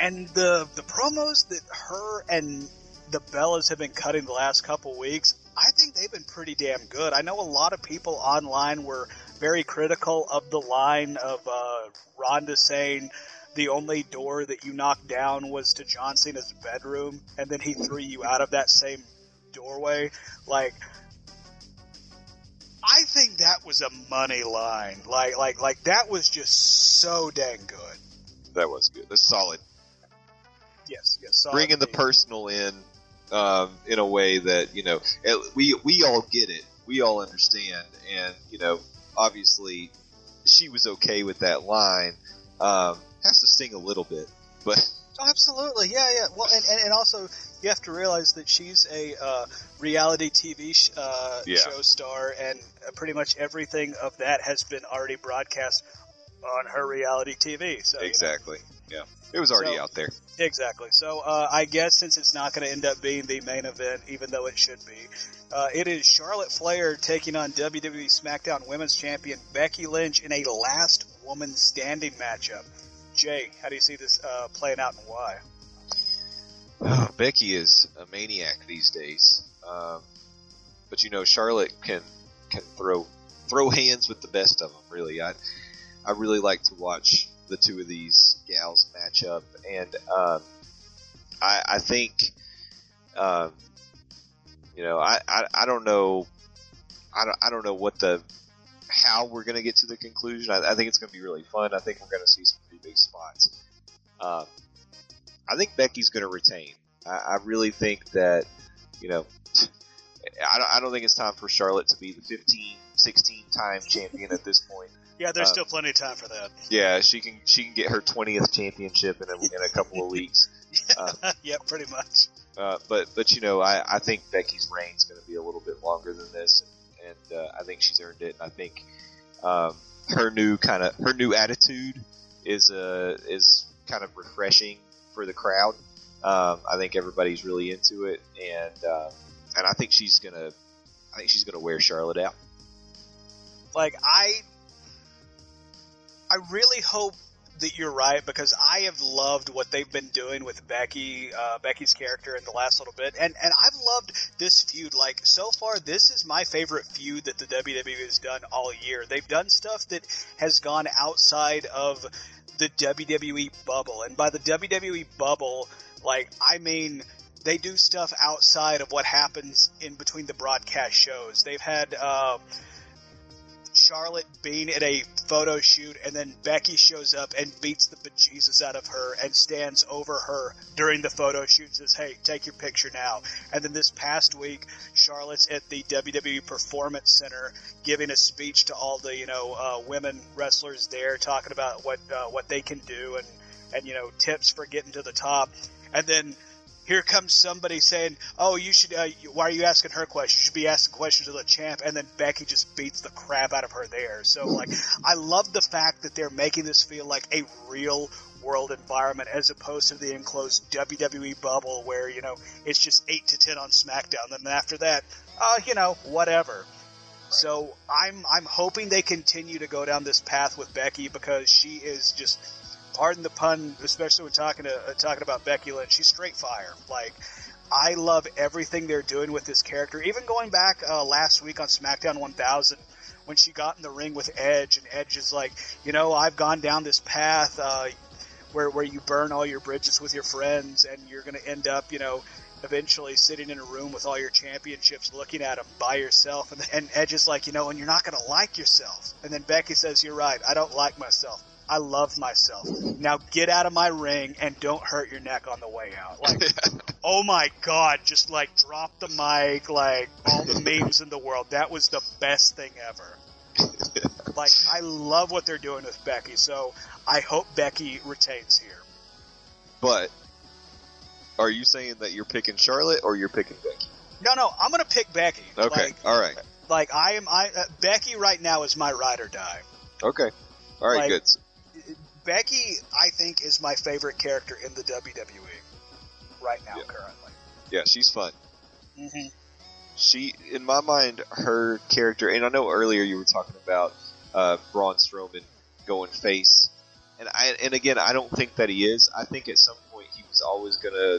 S2: and the the promos that her and the Bellas have been cutting the last couple weeks, I think they've been pretty damn good. I know a lot of people online were very critical of the line of uh, Ronda saying the only door that you knocked down was to John Cena's bedroom, and then he threw you out of that same doorway. Like, I think that was a money line. Like, like, like that was just so dang good.
S3: that was good. That's solid.
S2: Yes, yes. solid
S3: bringing the personal in um, in a way that you know we we all get it, we all understand, and you know obviously she was okay with that line. Um, has to sing a little bit, but
S2: Oh, absolutely, yeah, yeah. Well, and, and, and also you have to realize that she's a uh, reality TV sh- uh,
S3: Yeah.
S2: show star, and pretty much everything of that has been already broadcast on her reality TV. So you know.
S3: exactly, yeah, it was already
S2: So-
S3: out there.
S2: Exactly. So uh, I guess since it's not going to end up being the main event, even though it should be, Uh, it is Charlotte Flair taking on WWE SmackDown Women's Champion Becky Lynch in a last woman standing matchup. Jay, how do you see this uh, playing out and why?
S3: Oh, Becky is a maniac these days. Um, but you know, Charlotte can can throw throw hands with the best of them. Really, I I really like to watch the two of these gals match up, and um, I I think um, you know I, I I don't know I don't I don't know what the how we're going to get to the conclusion. I, I think it's going to be really fun. I think we're going to see some pretty big spots. Um, I think Becky's going to retain. I, really think that you know I don't, I don't think it's time for Charlotte to be the 15, 16 time champion at this point.
S2: Yeah, there's still plenty of time for that.
S3: Yeah, she can she can get her 20th championship in a, in a couple of weeks. Uh,
S2: yeah, pretty much.
S3: uh, but but you know I, I think Becky's reign's going to be a little bit longer than this, and, and uh, I think she's earned it. And I think um, her new kind of her new attitude is uh, is kind of refreshing for the crowd. Um, I think everybody's really into it, and um, and I think she's gonna I think she's gonna wear Charlotte out.
S2: Like I, I really hope that you're right because I have loved what they've been doing with Becky, uh, Becky's character in the last little bit, and and I've loved this feud. Like so far, this is my favorite feud that the WWE has done all year. They've done stuff that has gone outside of the WWE bubble, and by the WWE bubble, like I mean they do stuff outside of what happens in between the broadcast shows. They've had. Uh, Charlotte being at a photo shoot, and then Becky shows up and beats the bejesus out of her and stands over her during the photo shoot and says, Hey, take your picture now. And then this past week, Charlotte's at the WWE Performance Center giving a speech to all the, you know, uh, women wrestlers there, talking about what, uh, what they can do and, and, you know, tips for getting to the top. And then here comes somebody saying, "Oh, you should. Uh, why are you asking her questions? You should be asking questions of the champ." And then Becky just beats the crap out of her there. So, like, I love the fact that they're making this feel like a real world environment as opposed to the enclosed WWE bubble where you know it's just eight to ten on SmackDown. Then after that, uh, you know, whatever. So I'm I'm hoping they continue to go down this path with Becky because she is just pardon the pun, especially when talking to uh, talking about Becky Lynch, she's straight fire. Like, I love everything they're doing with this character. Even going back uh, last week on SmackDown 1000, when she got in the ring with Edge, and Edge is like, you know, I've gone down this path uh, where where you burn all your bridges with your friends, and you're going to end up, you know. Eventually, sitting in a room with all your championships, looking at them by yourself, and, and Edge is like, you know, and you're not going to like yourself. And then Becky says, "You're right. I don't like myself. I love myself. Now get out of my ring and don't hurt your neck on the way out. Like, oh my god, just like drop the mic, like all the memes in the world. That was the best thing ever. Like, I love what they're doing with Becky, so I hope Becky retains here.
S3: But are you saying that you're picking Charlotte or you're picking Becky?
S2: No, no, I'm gonna pick Becky.
S3: Okay,
S2: Like,
S3: all right,
S2: like I am. I uh, Becky right now is my ride or die.
S3: okay, all right,
S2: Like-
S3: good.
S2: Becky, I think, is my favorite character in the WWE right now,
S3: Yeah.
S2: currently.
S3: Yeah, she's fun.
S2: hmm
S3: she in my mind her character and i know earlier you were talking about uh, braun strowman going face and i and again i don't think that he is i think at some point he was always going to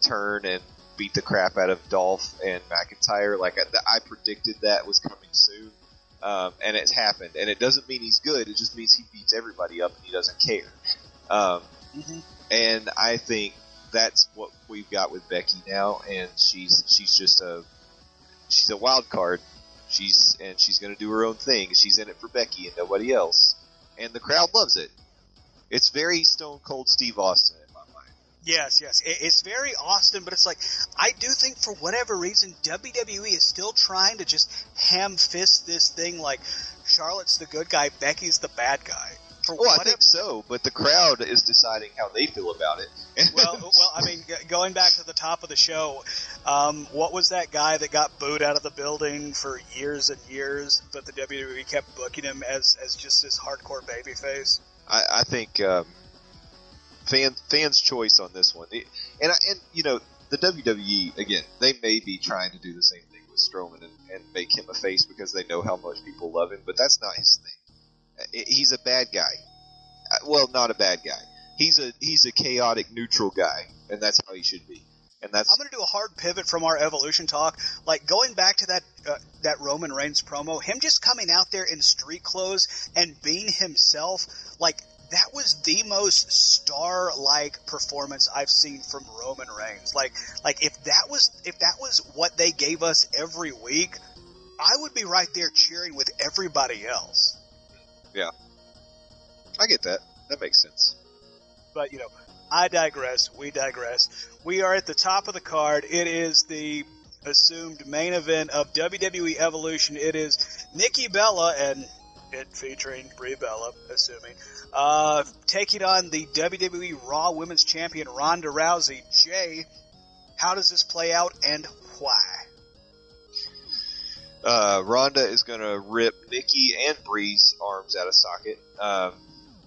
S3: turn and beat the crap out of dolph and mcintyre like i, I predicted that was coming soon um, and it's happened and it doesn't mean he's good it just means he beats everybody up and he doesn't care um,
S2: hmm
S3: and I think that's what we've got with Becky now, and she's she's just a she's a wild card. She's and she's going to do her own thing. She's in it for Becky and nobody else, and the crowd loves it. It's very Stone Cold Steve Austin in my mind.
S2: Yes, yes. It's very Austin, but it's like I do think for whatever reason WWE is still trying to just ham fist this thing like Charlotte's the good guy, Becky's the bad guy. For
S3: Well, I think so, but the crowd is deciding how they feel about it.
S2: well, well, I mean, g- going back to the top of the show, um, what was that guy that got booed out of the building for years and years, but the WWE kept booking him as as just this hardcore babyface?
S3: I, I think um, fan fans' choice on this one, It- and I, and you know the WWE again, they may be trying to do the same thing with Strowman and, and make him a face because they know how much people love him, but that's not his thing. He's a bad guy. Well, not a bad guy. He's a he's a chaotic neutral guy, and that's how he should be. And that's
S2: I'm going to do a hard pivot from our evolution talk. Like going back to that uh, that Roman Reigns promo, him just coming out there in street clothes and being himself, like that was the most star-like performance I've seen from Roman Reigns. Like like if that was if that was what they gave us every week, I would be right there cheering with everybody else.
S3: Yeah, I get that. That makes sense.
S2: But you know, I digress. We digress. We are at the top of the card. It is the assumed main event of WWE Evolution. It is Nikki Bella and it featuring Brie Bella, assuming, uh, taking on the WWE Raw Women's Champion Ronda Rousey. Jay, how does this play out and why?
S3: Uh, Ronda is going to rip Nikki and Brie's arms out of socket. Um,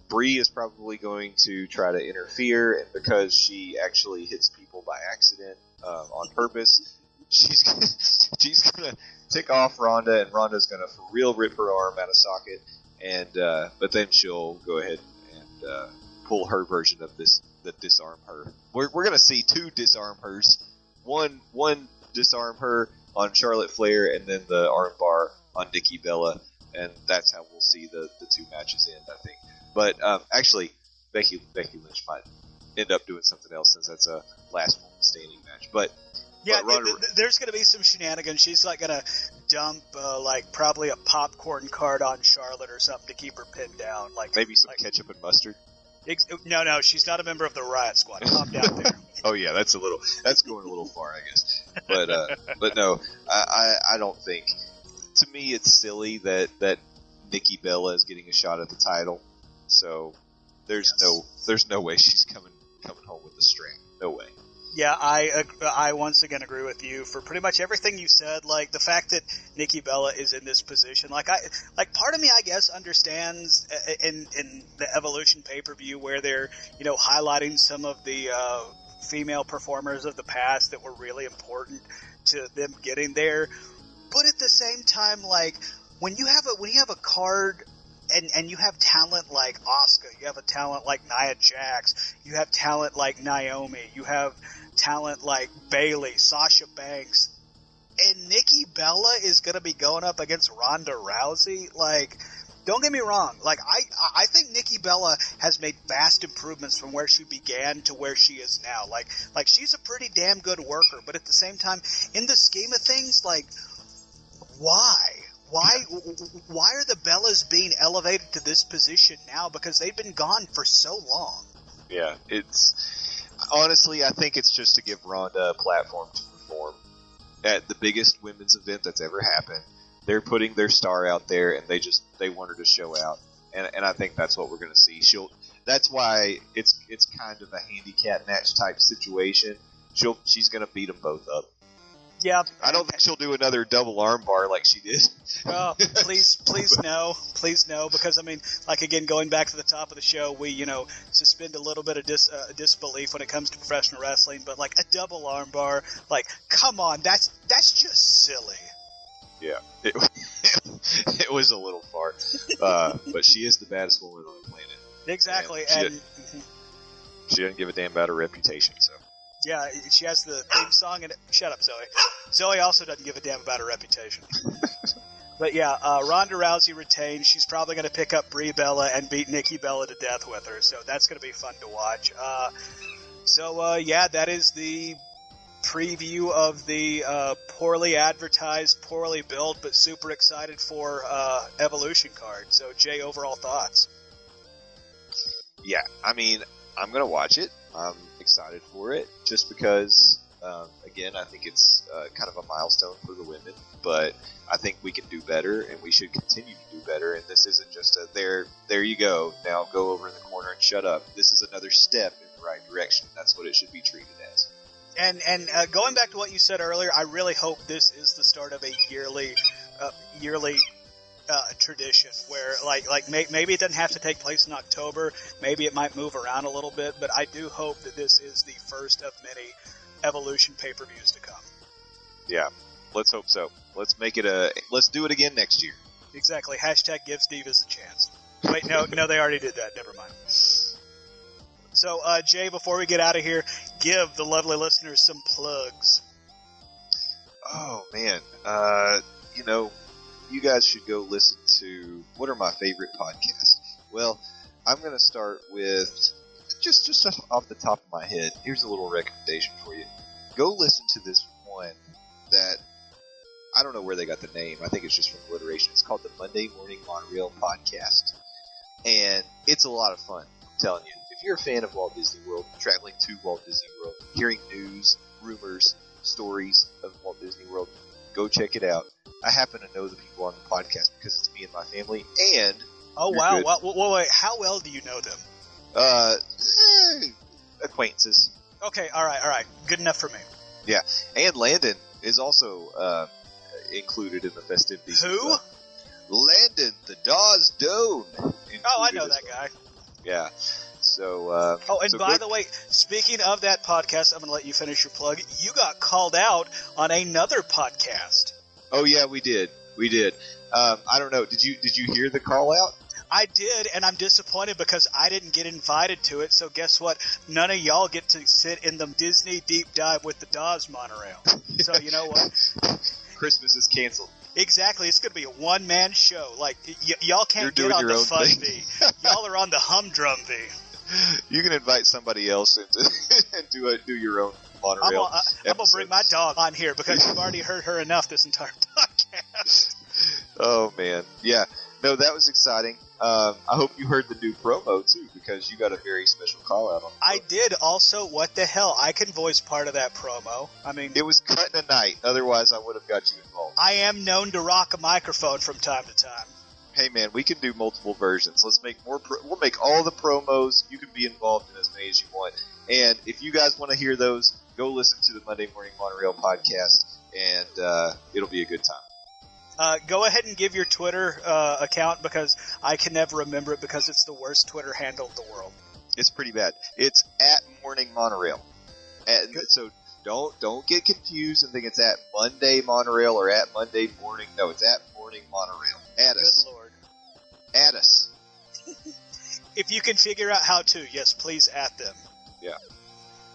S3: Brie is probably going to try to interfere, and because she actually hits people by accident uh, on purpose, she's she's going to tick off Ronda, and Ronda's to for real rip her arm out of socket. And uh, but then she'll go ahead and uh, pull her version of this that disarm her. We're, we're to see two disarm hers. One one disarm her on Charlotte Flair, and then the armbar on Nikki Bella, and that's how we'll see the, the two matches end, I think. But um, actually, Becky Becky Lynch might end up doing something else since that's a last standing match. But
S2: Yeah, th- th- there's going to be some shenanigans. She's like going to dump uh, like probably a popcorn card on Charlotte or something to keep her pinned down. Like
S3: maybe some
S2: like,
S3: ketchup and mustard.
S2: Ex- no, no, she's not a member of the Riot Squad. Calm down there.
S3: Oh yeah, that's a little that's going a little far, I guess. But uh, but no, I, I I don't think. To me, it's silly that that Nikki Bella is getting a shot at the title. So there's
S2: Yes.
S3: no there's no way she's coming coming home with the string.
S2: Yeah, I I once again agree with you for pretty much everything you said. Like the fact that Nikki Bella is in this position, like I like part of me, I guess, understands uh, in in the Evolution pay per view where they're you know highlighting some of the uh, female performers of the past that were really important to them getting there. But at the same time, like when you have a when you have a card and and you have talent like Asuka, you have a talent like Nia Jax, you have talent like Naomi, you have talent like Bayley, Sasha Banks, and Nikki Bella is going to be going up against Ronda Rousey. Like, don't get me wrong. Like, I I think Nikki Bella has made vast improvements from where she began to where she is now. Like, like she's a pretty damn good worker, but at the same time, in the scheme of things, like, why? Why why are the Bellas being elevated to this position now? Because they've been gone for so long.
S3: Yeah, it's honestly, I think it's just to give Ronda a platform to perform at the biggest women's event that's ever happened. They're putting their star out there, and they just they want her to show out, and and I think that's what we're going to see. She'll. That's why it's it's kind of a handicap match type situation. She'll she's going to beat them both up.
S2: Yeah,
S3: I don't think she'll do another double arm bar like she did.
S2: Oh, please, please no, please no, because I mean, like again, going back to the top of the show, we you know suspend a little bit of dis, uh, disbelief when it comes to professional wrestling, but like a double armbar, like come on, that's that's just silly.
S3: Yeah, it, it was a little far, uh, but she is the baddest woman on the planet.
S2: Exactly,
S3: Yeah, she-
S2: and
S3: She doesn't give a damn about her reputation. So
S2: yeah, she has the theme song, and shut up, Zoe. Zoe also doesn't give a damn about her reputation. But yeah, uh, Ronda Rousey retained. She's probably going to pick up Brie Bella and beat Nikki Bella to death with her. So that's going to be fun to watch. Uh, so uh, yeah, that is the preview of the uh, poorly advertised, poorly built, but super excited for uh, Evolution card. So Jay, overall thoughts?
S3: yeah, I mean, I'm gonna watch it. I'm excited for it just because. Um, again, I think it's uh, kind of a milestone for the women, but I think we can do better, and we should continue to do better. And this isn't just a there. There you go. Now go over in the corner and shut up. This is another step in the right direction. That's what it should be treated as.
S2: And and uh, going back to what you said earlier, I really hope this is the start of a yearly, uh, yearly uh, tradition where like like may, maybe it doesn't have to take place in October. Maybe it might move around a little bit, but I do hope that this is the first of many evolution pay per views to come.
S3: Yeah, Let's hope so. Let's make it a. Let's do it again next year.
S2: Exactly. Hashtag give Divas a chance. Wait, no, no, they already did that. Never mind. So, uh, Jay, before we get out of here, give the lovely listeners some plugs.
S3: Oh man, uh, you know, you guys should go listen to what are my favorite podcasts. Well, I'm going to start with just just off the top of my head. Here's a little recommendation for you. Go listen to this one that I don't know where they got the name. I think it's just from alliteration. It's called the Monday Morning Monorail Podcast, and it's a lot of fun. I'm telling you, if you're a fan of Walt Disney World, traveling to Walt Disney World, hearing news, rumors, stories of Walt Disney World, go check it out. I happen to know the people on the podcast because it's me and my family, and
S2: oh wow, wait, how well do you know them?
S3: uh, eh, acquaintances.
S2: Okay, all right, all right, good enough for me.
S3: Yeah, and Landon is also uh, included in the festivities.
S2: Who?
S3: well. Landon, the Dawes Doan.
S2: Oh, I know that
S3: well.
S2: guy.
S3: Yeah. So. Uh,
S2: Oh, and
S3: so
S2: by the way, speaking of that podcast, I'm going to let you finish your plug. You got called out on another podcast.
S3: Oh yeah, we did. We did. Um, I don't know. Did you did you hear the call out?
S2: I did, and I'm disappointed because I didn't get invited to it. So guess what? None of y'all get to sit in the Disney deep dive with the Dawes monorail. So you know what?
S3: Christmas is canceled.
S2: Exactly, it's going to be a one man show. Like y- y'all can't
S3: You're
S2: get on the fun
S3: thing.
S2: V. Y'all are on the humdrum V.
S3: You can invite somebody else into and do a, do your own
S2: I'm
S3: monorail.
S2: gonna, I'm gonna bring my dog on here because you've already heard her enough this entire podcast.
S3: Oh man, yeah. No, that was exciting. Um, I hope you heard the new promo too, because you got a very special call out on.
S2: I did also. What the hell? I can voice part of that promo. I mean,
S3: It was cut in a night. Otherwise, I would have got you involved.
S2: I am known to rock a microphone from time to time.
S3: Hey man, we can do multiple versions. Let's make more. Pro- we'll make all the promos. You can be involved in as many as you want. And if you guys want to hear those, go listen to the Monday Morning Monorail podcast, and uh, it'll be a good time.
S2: Uh, go ahead and give your Twitter uh, account because I can never remember it because it's the worst Twitter handle in the world.
S3: It's pretty bad. It's at Morning Monorail.
S2: Good.
S3: so don't don't get confused and think it's at Monday Monorail or at Monday Morning. No, it's at Morning Monorail. At us.
S2: Lord.
S3: At us.
S2: If you can figure out how to, yes, please at them.
S3: Yeah.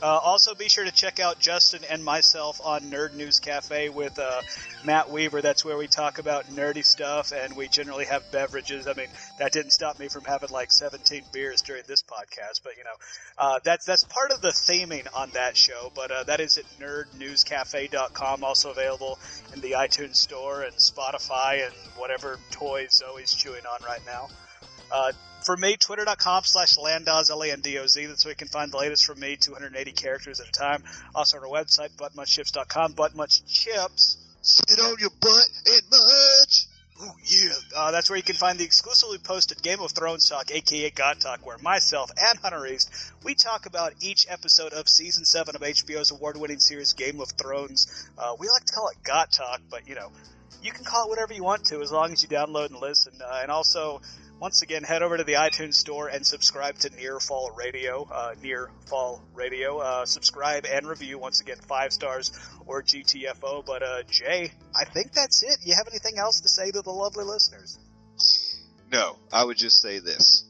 S2: Uh, also, be sure to check out Justin and myself on Nerd News Cafe with uh, Matt Weaver. That's where we talk about nerdy stuff, and we generally have beverages. I mean, that didn't stop me from having like 17 beers during this podcast, but you know, uh, that's that's part of the theming on that show. But uh, that is at nerdnewscafe.com, also available in the iTunes Store and Spotify and whatever toys Zoe's chewing on right now. For me, twitter.com slash landoz, L-A-N-D-O-Z. That's where you can find the latest from me, 280 characters at a time. Also on our website, buttmunchchips.com, buttmunchchips.
S3: Sit on your butt and munch.
S2: Oh yeah. Uh, that's where you can find the exclusively posted Game of Thrones talk, aka GoT Talk, where myself and Hunter East, we talk about each episode of season 7 of HBO's award-winning series Game of Thrones. Uh, we like to call it GoT Talk, but, you know, you can call it whatever you want to as long as you download and listen. Uh, and also, once again, head over to the iTunes store and subscribe to Near Fall Radio. Uh, Near Fall Radio. Uh, subscribe and review. Once again, five stars or GTFO. But uh, Jay, I think that's it. You have anything else to say to the lovely listeners?
S3: No, I would just say this.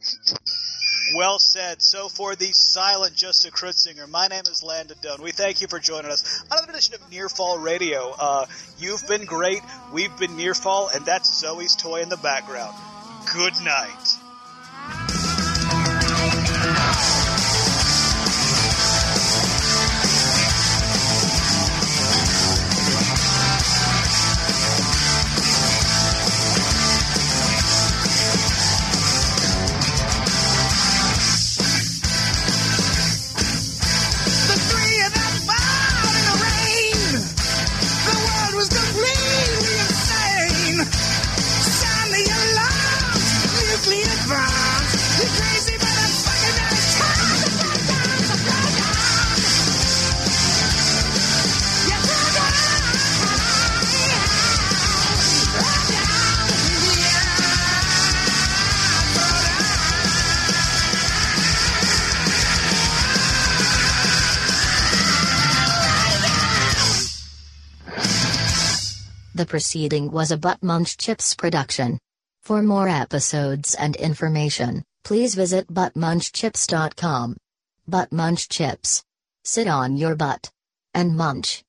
S2: Well said. So for the silent Justin Krutzinger, my name is Landon Dunn. We thank you for joining us on another edition of Near Fall Radio. Uh, you've been great. We've been Near Fall, and that's Zoe's toy in the background. Good night.
S4: Proceeding was a Butt Munch Chips production. For more episodes and information, please visit buttmunchchips.com. Butt Munch Chips. Sit on your butt and munch.